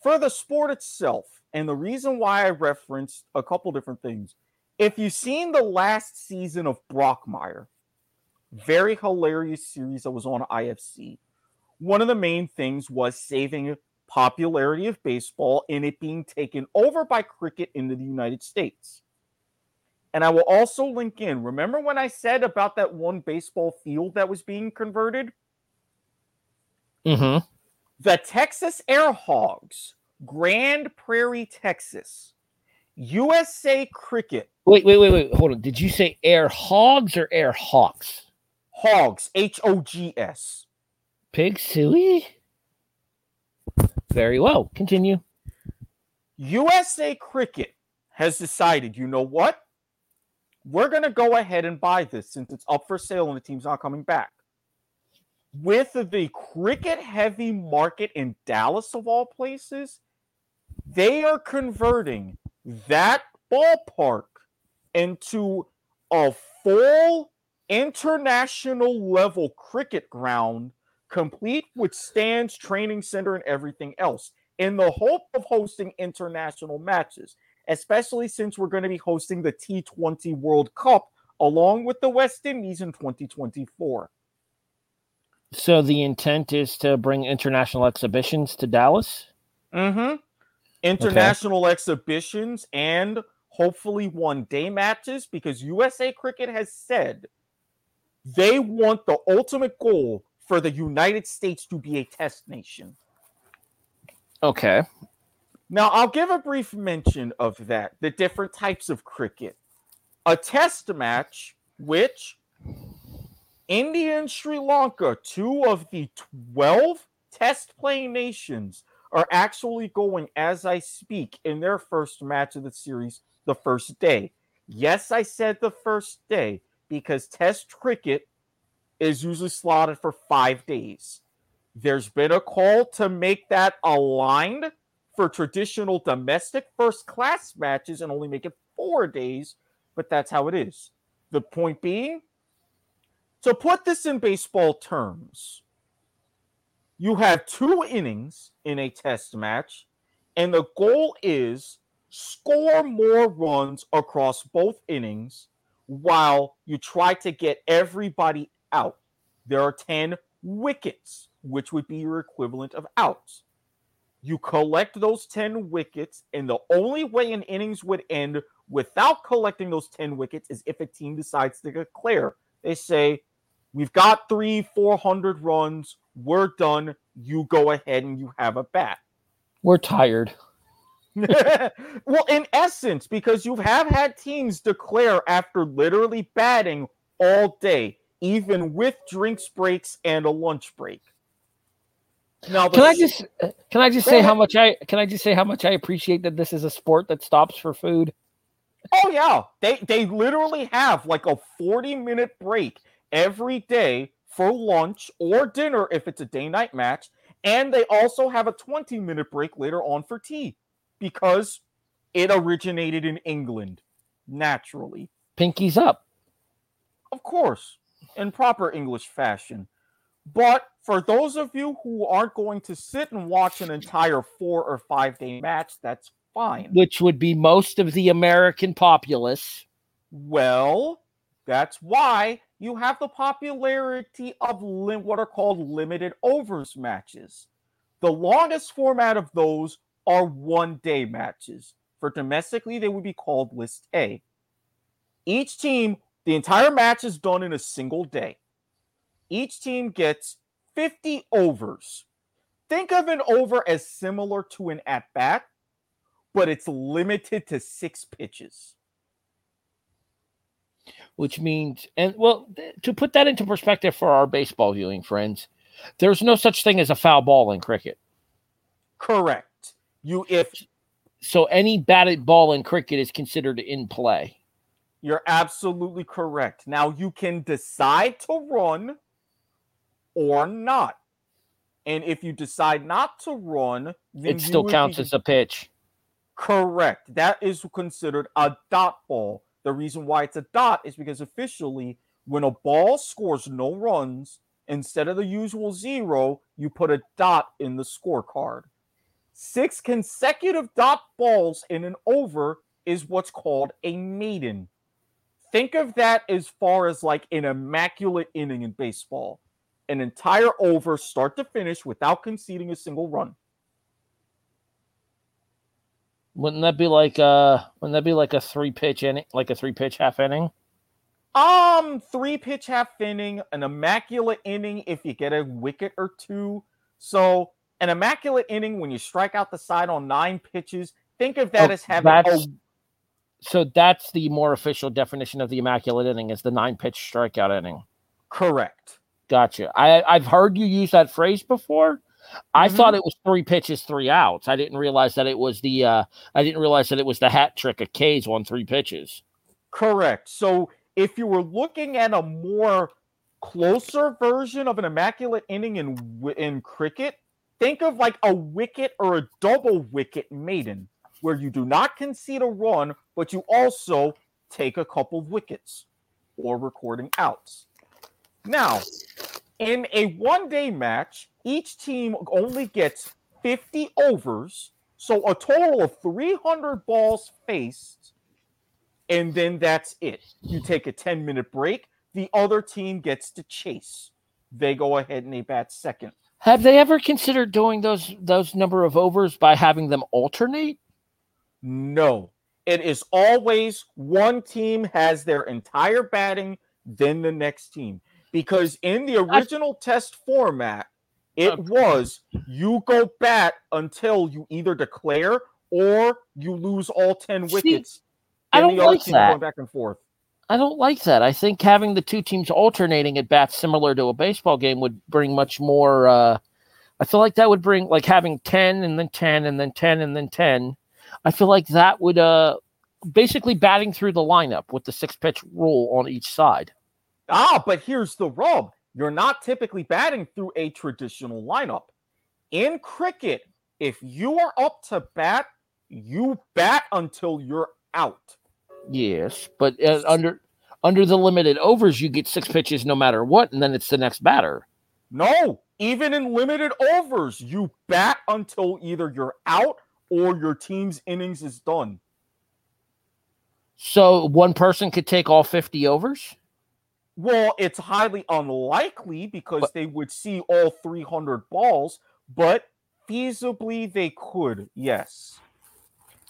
for the sport itself, and the reason why I referenced a couple different things. If you've seen the last season of Brockmire, very hilarious series that was on IFC, one of the main things was saving popularity of baseball and it being taken over by cricket into the United States. And I will also link in. Remember when I said about that one baseball field that was being converted? Mm-hmm. The Texas Air Hogs, Grand Prairie, Texas, USA Cricket. Wait, wait, wait, wait. Hold on. Did you say Air Hogs or Air Hawks? Hogs, H O G S. Pig suey? Very well. Continue. USA Cricket has decided, you know what? We're going to go ahead and buy this since it's up for sale and the team's not coming back. With the cricket heavy market in Dallas, of all places, they are converting that ballpark into a full international level cricket ground, complete with stands, training center, and everything else, in the hope of hosting international matches especially since we're going to be hosting the T20 World Cup along with the West Indies in 2024. So the intent is to bring international exhibitions to Dallas. Mm-hmm. International exhibitions and hopefully one day matches because USA Cricket has said they want the ultimate goal for the United States to be a test nation. Okay. Now, I'll give a brief mention of that the different types of cricket. A test match, which India and Sri Lanka, two of the 12 test playing nations, are actually going as I speak in their first match of the series the first day. Yes, I said the first day because test cricket is usually slotted for five days. There's been a call to make that aligned for traditional domestic first class matches and only make it four days, but that's how it is. The point being, to put this in baseball terms, you have two innings in a test match, and the goal is score more runs across both innings while you try to get everybody out. There are 10 wickets, which would be your equivalent of outs. You collect those 10 wickets, and the only way an innings would end without collecting those 10 wickets is if a team decides to declare. They say, We've got three, 400 runs. We're done. You go ahead and you have a bat. We're tired. well, in essence, because you have had teams declare after literally batting all day, even with drinks breaks and a lunch break. Now, can I just uh, can I just say how much I can I just say how much I appreciate that this is a sport that stops for food? Oh yeah, they they literally have like a forty minute break every day for lunch or dinner if it's a day night match. And they also have a 20 minute break later on for tea because it originated in England naturally. Pinkies up. Of course, in proper English fashion. But for those of you who aren't going to sit and watch an entire four or five day match, that's fine. Which would be most of the American populace. Well, that's why you have the popularity of lim- what are called limited overs matches. The longest format of those are one day matches. For domestically, they would be called List A. Each team, the entire match is done in a single day. Each team gets 50 overs. Think of an over as similar to an at bat, but it's limited to six pitches which means, and well, to put that into perspective for our baseball viewing friends, there's no such thing as a foul ball in cricket. Correct. You if so, any batted ball in cricket is considered in play. You're absolutely correct. Now you can decide to run or not. And if you decide not to run, it still counts be... as a pitch. Correct. That is considered a dot ball. The reason why it's a dot is because officially, when a ball scores no runs, instead of the usual zero, you put a dot in the scorecard. Six consecutive dot balls in an over is what's called a maiden. Think of that as far as like an immaculate inning in baseball. An entire over, start to finish, without conceding a single run. Wouldn't that be like uh wouldn't that be like a three pitch inning like a three pitch half inning? Um, three pitch half inning, an immaculate inning if you get a wicket or two. So an immaculate inning when you strike out the side on nine pitches. Think of that oh, as having a so that's the more official definition of the immaculate inning is the nine pitch strikeout inning. Correct. Gotcha. I, I've heard you use that phrase before. I mm-hmm. thought it was three pitches, three outs. I didn't realize that it was the uh I didn't realize that it was the hat trick of K's on three pitches. Correct. So if you were looking at a more closer version of an immaculate inning in in cricket, think of like a wicket or a double wicket maiden where you do not concede a run, but you also take a couple of wickets or recording outs. Now, in a one day match, each team only gets 50 overs, so a total of 300 balls faced, and then that's it. You take a 10 minute break, the other team gets to chase. they go ahead and they bat second. Have they ever considered doing those those number of overs by having them alternate? No. It is always one team has their entire batting, then the next team. Because in the original I, test format, it was you go bat until you either declare or you lose all 10 wickets. See, I don't like that. Going back and forth. I don't like that. I think having the two teams alternating at bats similar to a baseball game would bring much more. Uh, I feel like that would bring like having 10 and then 10 and then 10 and then 10. I feel like that would uh, basically batting through the lineup with the six pitch rule on each side. Ah, but here's the rub you're not typically batting through a traditional lineup. In cricket, if you are up to bat, you bat until you're out. Yes, but uh, under under the limited overs, you get six pitches no matter what, and then it's the next batter. No, even in limited overs, you bat until either you're out or your team's innings is done. So one person could take all 50 overs? Well, it's highly unlikely because but, they would see all 300 balls, but feasibly they could, yes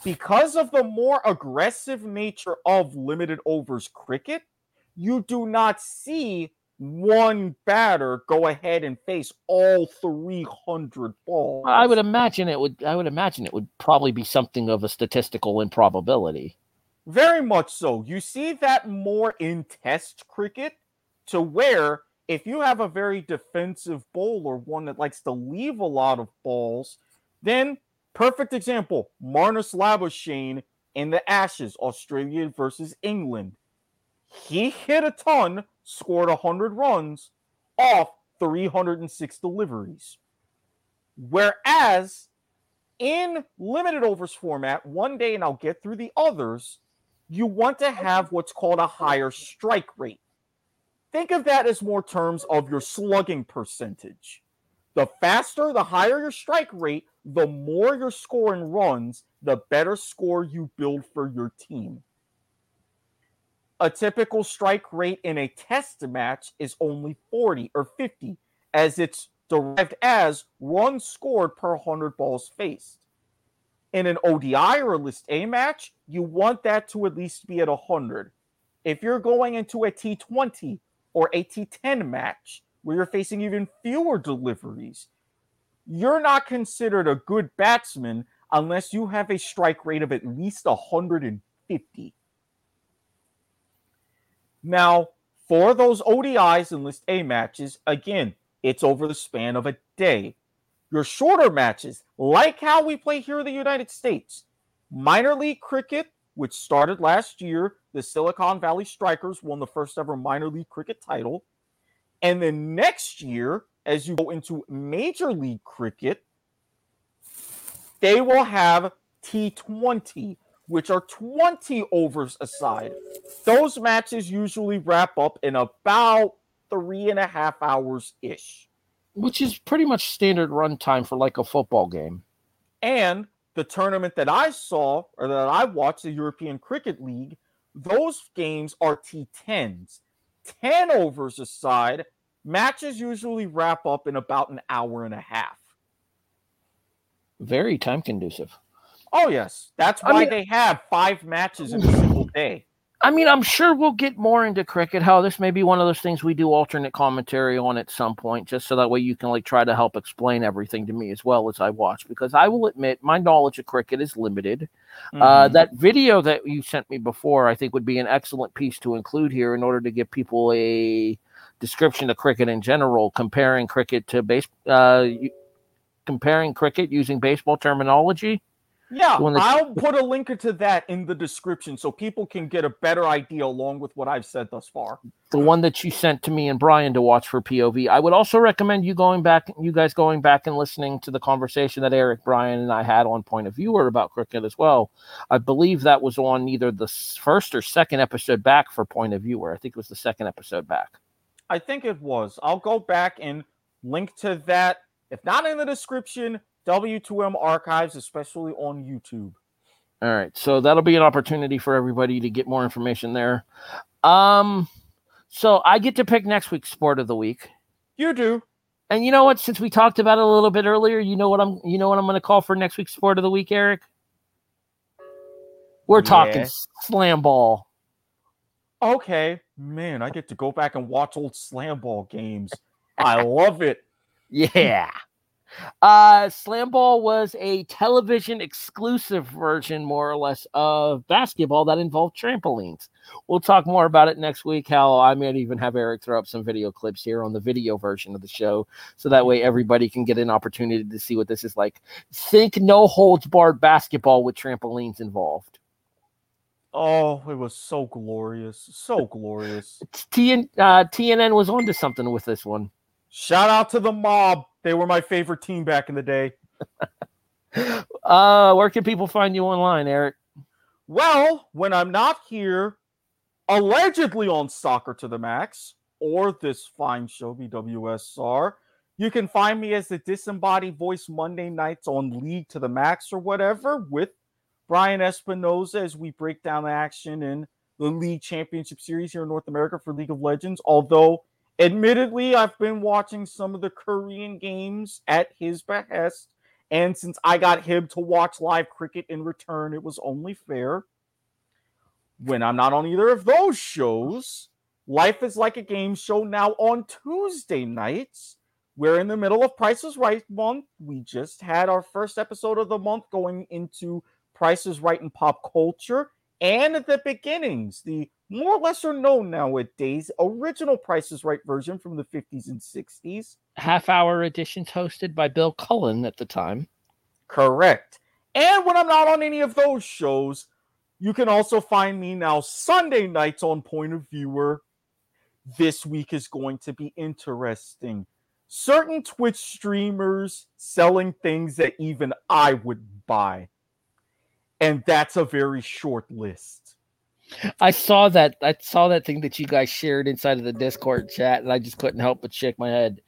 because of the more aggressive nature of limited overs cricket, you do not see one batter go ahead and face all 300 balls. I would imagine it would I would imagine it would probably be something of a statistical improbability. Very much so. You see that more in test cricket to where if you have a very defensive bowler, one that likes to leave a lot of balls, then Perfect example Marnus Labuschagne in the Ashes, Australia versus England. He hit a ton, scored 100 runs off 306 deliveries. Whereas in limited overs format, one day, and I'll get through the others, you want to have what's called a higher strike rate. Think of that as more terms of your slugging percentage. The faster, the higher your strike rate, the more you're scoring runs, the better score you build for your team. A typical strike rate in a test match is only 40 or 50, as it's derived as runs scored per 100 balls faced. In an ODI or a List A match, you want that to at least be at 100. If you're going into a T20 or a T10 match where you're facing even fewer deliveries, you're not considered a good batsman unless you have a strike rate of at least 150. Now, for those ODIs and List A matches, again, it's over the span of a day. Your shorter matches, like how we play here in the United States, minor league cricket, which started last year, the Silicon Valley Strikers won the first ever minor league cricket title. And then next year, as you go into Major League Cricket, they will have T20, which are 20 overs aside. Those matches usually wrap up in about three and a half hours ish. Which is pretty much standard run time for like a football game. And the tournament that I saw or that I watched, the European Cricket League, those games are T10s. 10 overs aside, matches usually wrap up in about an hour and a half. Very time conducive. Oh yes, that's why I mean, they have five matches in a single day. I mean, I'm sure we'll get more into cricket. How this may be one of those things we do alternate commentary on at some point, just so that way you can like try to help explain everything to me as well as I watch. Because I will admit, my knowledge of cricket is limited. Uh, mm-hmm. Uh, that video that you sent me before, I think, would be an excellent piece to include here in order to give people a description of cricket in general, comparing cricket to base, uh, comparing cricket using baseball terminology. Yeah, I'll put a link to that in the description so people can get a better idea along with what I've said thus far. The one that you sent to me and Brian to watch for POV. I would also recommend you going back, you guys going back and listening to the conversation that Erik, Brian, and I had on Point of Viewer about cricket as well. I believe that was on either the first or second episode back for Point of Viewer. I think it was the second episode back. I think it was. I'll go back and link to that. If not in the description, W2M archives, especially on YouTube. All right. So that'll be an opportunity for everybody to get more information there. Um, so I get to pick next week's sport of the week. You do. And you know what? Since we talked about it a little bit earlier, you know what I'm you know what I'm going to call for next week's sport of the week, Erik. We're talking Yeah. slam ball. Okay, man, I get to go back and watch old slam ball games. I love it. Yeah. Uh, Slam Ball was a television exclusive version, more or less, of basketball that involved trampolines. We'll talk more about it next week. How I might even have Erik throw up some video clips here on the video version of the show, so that way everybody can get an opportunity to see what this is like. Think no holds barred basketball with trampolines involved. Oh, it was so glorious, so glorious. TN, uh, TNN was onto something with this one. Shout out to the mob. They were my favorite team back in the day. Uh, where can people find you online, Erik? Well, when I'm not here, allegedly on Soccer to the Max or this fine show, BWSR, you can find me as the disembodied voice Monday nights on League to the Max or whatever with Brian Espinoza as we break down the action in the League Championship Series here in North America for League of Legends. Although, admittedly, I've been watching some of the Korean games at his behest. And since I got him to watch live cricket in return, it was only fair. When I'm not on either of those shows, Life is Like a Game show now on Tuesday nights. We're in the middle of Price is Right month. We just had our first episode of the month going into Price is Right and pop culture. And at the beginnings, the more or less are known nowadays original Price is Right version from the 50s and 60s. Half hour editions hosted by Bill Cullen at the time. Correct. And when I'm not on any of those shows, you can also find me now Sunday nights on Point of Viewer. This week is going to be interesting. Certain Twitch streamers selling things that even I would buy. And that's a very short list. I saw that. I saw that thing that you guys shared inside of the Discord chat, and I just couldn't help but shake my head.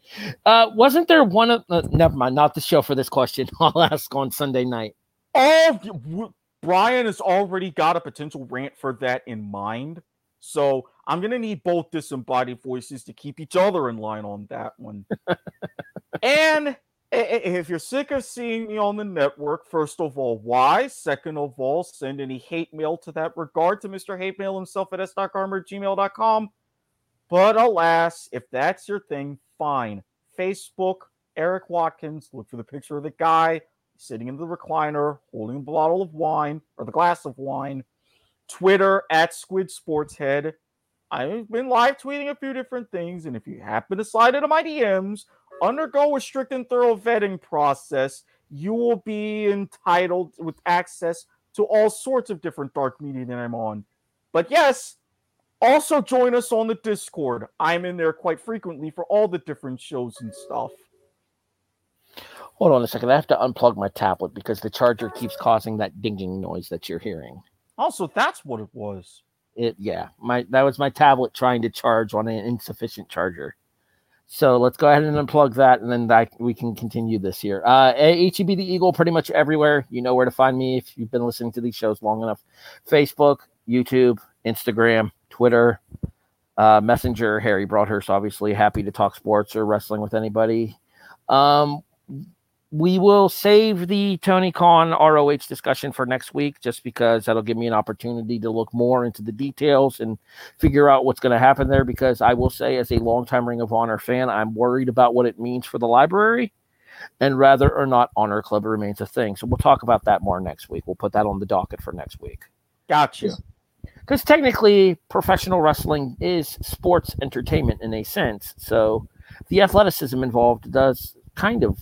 Uh, wasn't there one of? Uh, never mind. Not the show for this question. I'll ask on Sunday night. Oh, Brian has already got a potential rant for that in mind. So I'm going to need both disembodied voices to keep each other in line on that one. and if you're sick of seeing me on the network, first of all, why? Second of all, send any hate mail to that regard to Mr. Hate Mail himself at gmail.com. But alas, if that's your thing, fine. Facebook, Erik Watkins, look for the picture of the guy sitting in the recliner holding a bottle of wine or the glass of wine. Twitter at Squid Sportshead. I've been live tweeting a few different things, and if you happen to slide into my DMs, undergo a strict and thorough vetting process. You will be entitled with access to all sorts of different dark media that I'm on. But yes, also join us on the Discord. I'm in there quite frequently for all the different shows and stuff. Hold on a second. I have to unplug my tablet because the charger keeps causing that dinging noise that you're hearing. Also, that's what it was. It yeah, my that was my tablet trying to charge on an insufficient charger. So let's go ahead and unplug that, and then that, we can continue this here. Uh, HEB the Eagle, pretty much everywhere. You know where to find me if you've been listening to these shows long enough. Facebook, YouTube, Instagram, Twitter, uh, Messenger. Harry Broadhurst, obviously happy to talk sports or wrestling with anybody. Um, we will save the Tony Khan ROH discussion for next week just because that'll give me an opportunity to look more into the details and figure out what's going to happen there. Because I will say, as a longtime Ring of Honor fan, I'm worried about what it means for the library and whether or not Honor Club remains a thing. So we'll talk about that more next week. We'll put that on the docket for next week. Gotcha. Because technically, professional wrestling is sports entertainment in a sense. So the athleticism involved does kind of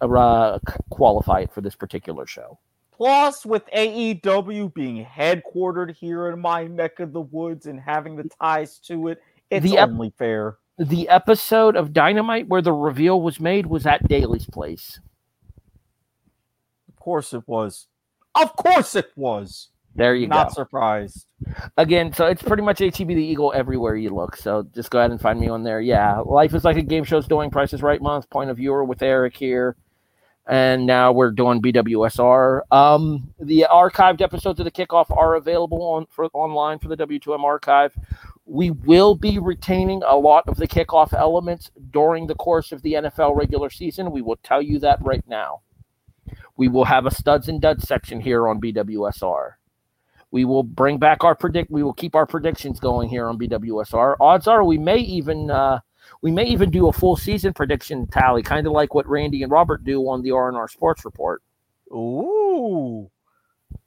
uh, qualify it for this particular show. Plus, with AEW being headquartered here in my neck of the woods and having the ties to it, it's The ep- only fair. The episode of Dynamite where the reveal was made was at Daily's place. Of course it was. Of course it was. There you Not go. Not surprised. Again, so it's pretty much HEB the Eagle everywhere you look. So just go ahead and find me on there. Yeah, Life is like a game show's doing Prices Right month. Point of viewer with Erik here, and now we're doing BWSR. Um, the archived episodes of the kickoff are available on for online for the W2M archive. We will be retaining a lot of the kickoff elements during the course of the NFL regular season. We will tell you that right now. We will have a studs and duds section here on BWSR. We will bring back our predict. We will keep our predictions going here on BWSR. Odds are we may even uh, we may even do a full season prediction tally, kind of like what Randy and Robert do on the R&R Sports Report. Ooh.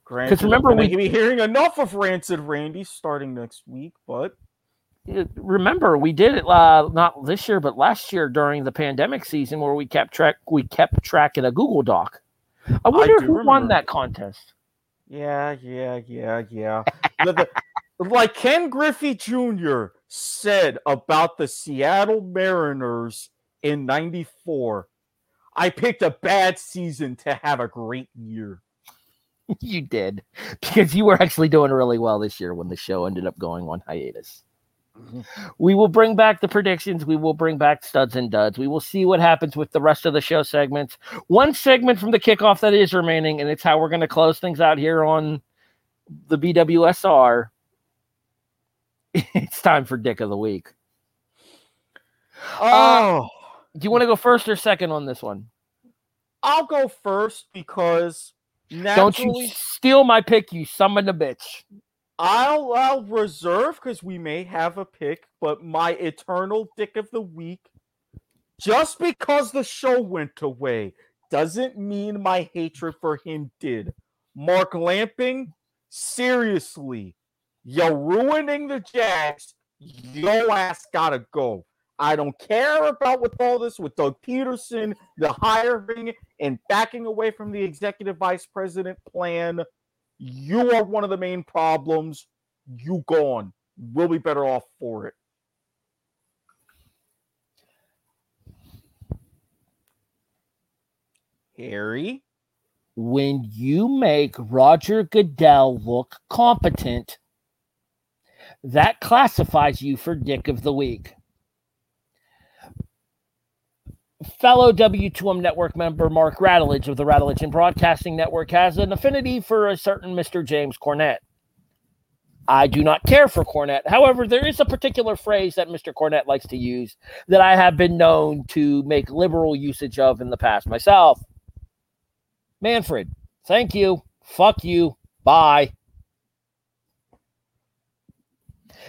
Because remember, we be hearing enough of Rancid Randy starting next week, but remember we did it uh, not this year, but last year during the pandemic season where we kept track we kept track in a Google Doc. I wonder I who remember. won that contest. Yeah, yeah, yeah, yeah. the, the, like Ken Griffey Jr. said about the Seattle Mariners in 94. I picked a bad season to have a great year. you did. Because you were actually doing really well this year when the show ended up going on hiatus. Mm-hmm. We will bring back the predictions. We will bring back studs and duds. We will see what happens with the rest of the show segments. One segment from the kickoff that is remaining, and it's how we're going to close things out here on the BWSR. it's time for Dick of the Week. Oh, uh, do you want to go first or second on this one? I'll go first because don't you steal my pick, you summon a bitch. I'll I'll reserve because we may have a pick, but my eternal dick of the week, just because the show went away, doesn't mean my hatred for him did. Mark Lamping, seriously, you're ruining the Jags. Your ass gotta go. I don't care about with all this with Doug Pederson, the hiring and backing away from the executive vice president plan. You are one of the main problems. You gone. We'll be better off for it. Harry? When you make Roger Goodell look competent, that classifies you for Dick of the Week fellow W2M network member Mark Radulich of the Radulich and Broadcasting Network has an affinity for a certain Mr. James Cornette. I do not care for Cornette. However, there is a particular phrase that Mr. Cornette likes to use that I have been known to make liberal usage of in the past myself. Manfred, thank you. Fuck you. Bye.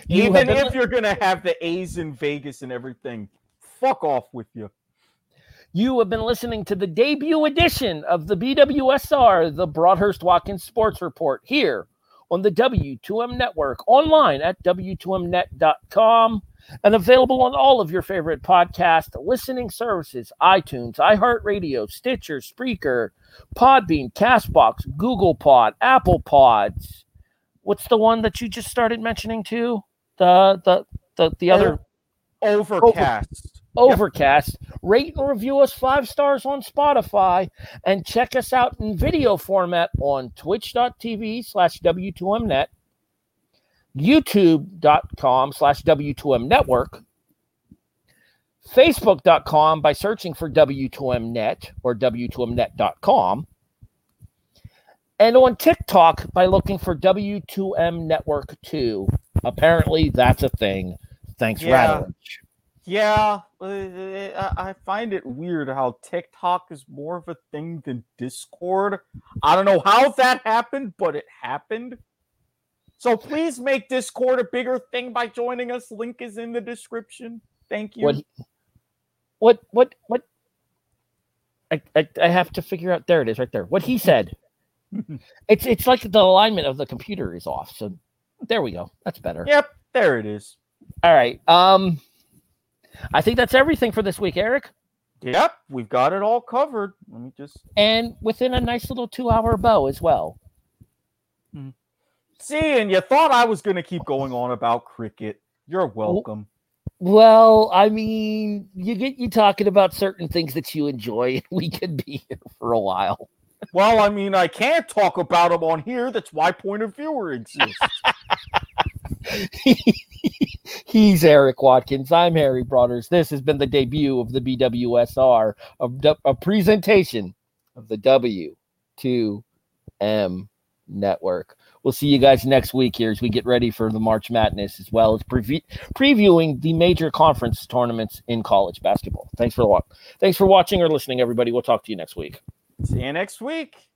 You Even if you're going to have the A's in Vegas and everything, fuck off with you. You have been listening to the debut edition of the BWSR, the Broadhurst Watkins Sports Report, here on the W2M Network, online at W2Mnet.com, and available on all of your favorite podcast listening services iTunes, iHeartRadio, Stitcher, Spreaker, Podbean, Castbox, Google Pod, Apple Pods. What's the one that you just started mentioning too? The the the, the other Overcast. Overcast. Yep. Rate and review us five stars on Spotify and check us out in video format on twitch.tv slash W2Mnet, youtube.com slash W2M network, facebook.com by searching for W2Mnet or W2Mnet.com, and on TikTok by looking for W2M Network 2. Apparently, that's a thing. Thanks, yeah. Yeah, uh, uh, uh, I find it weird how TikTok is more of a thing than Discord. I don't know how that happened, but it happened. So please make Discord a bigger thing by joining us. Link is in the description. Thank you. What? What? What? what I, I, I have to figure out. There it is, right there. What he said. it's it's like the alignment of the computer is off. So there we go. That's better. Yep, there it is. All right. Um. I think that's everything for this week, Erik. Yep, we've got it all covered. Let me just and within a nice little two-hour bow as well. Hmm. See, and you thought I was going to keep going on about cricket. You're welcome. Well, I mean, you get you talking about certain things that you enjoy. We could be here for a while. Well, I mean, I can't talk about them on here. That's why point of viewer exists. He's Erik Watkins. I'm Harry Broadhurst. This has been the debut of the BWSR, a, a presentation of the W2M network. we'll see you guys next week here as we get ready for the March Madness as well as preview, previewing the major conference tournaments in college basketball. Thanks for thanks for watching or listening, everybody. We'll talk to you next week. See you next week.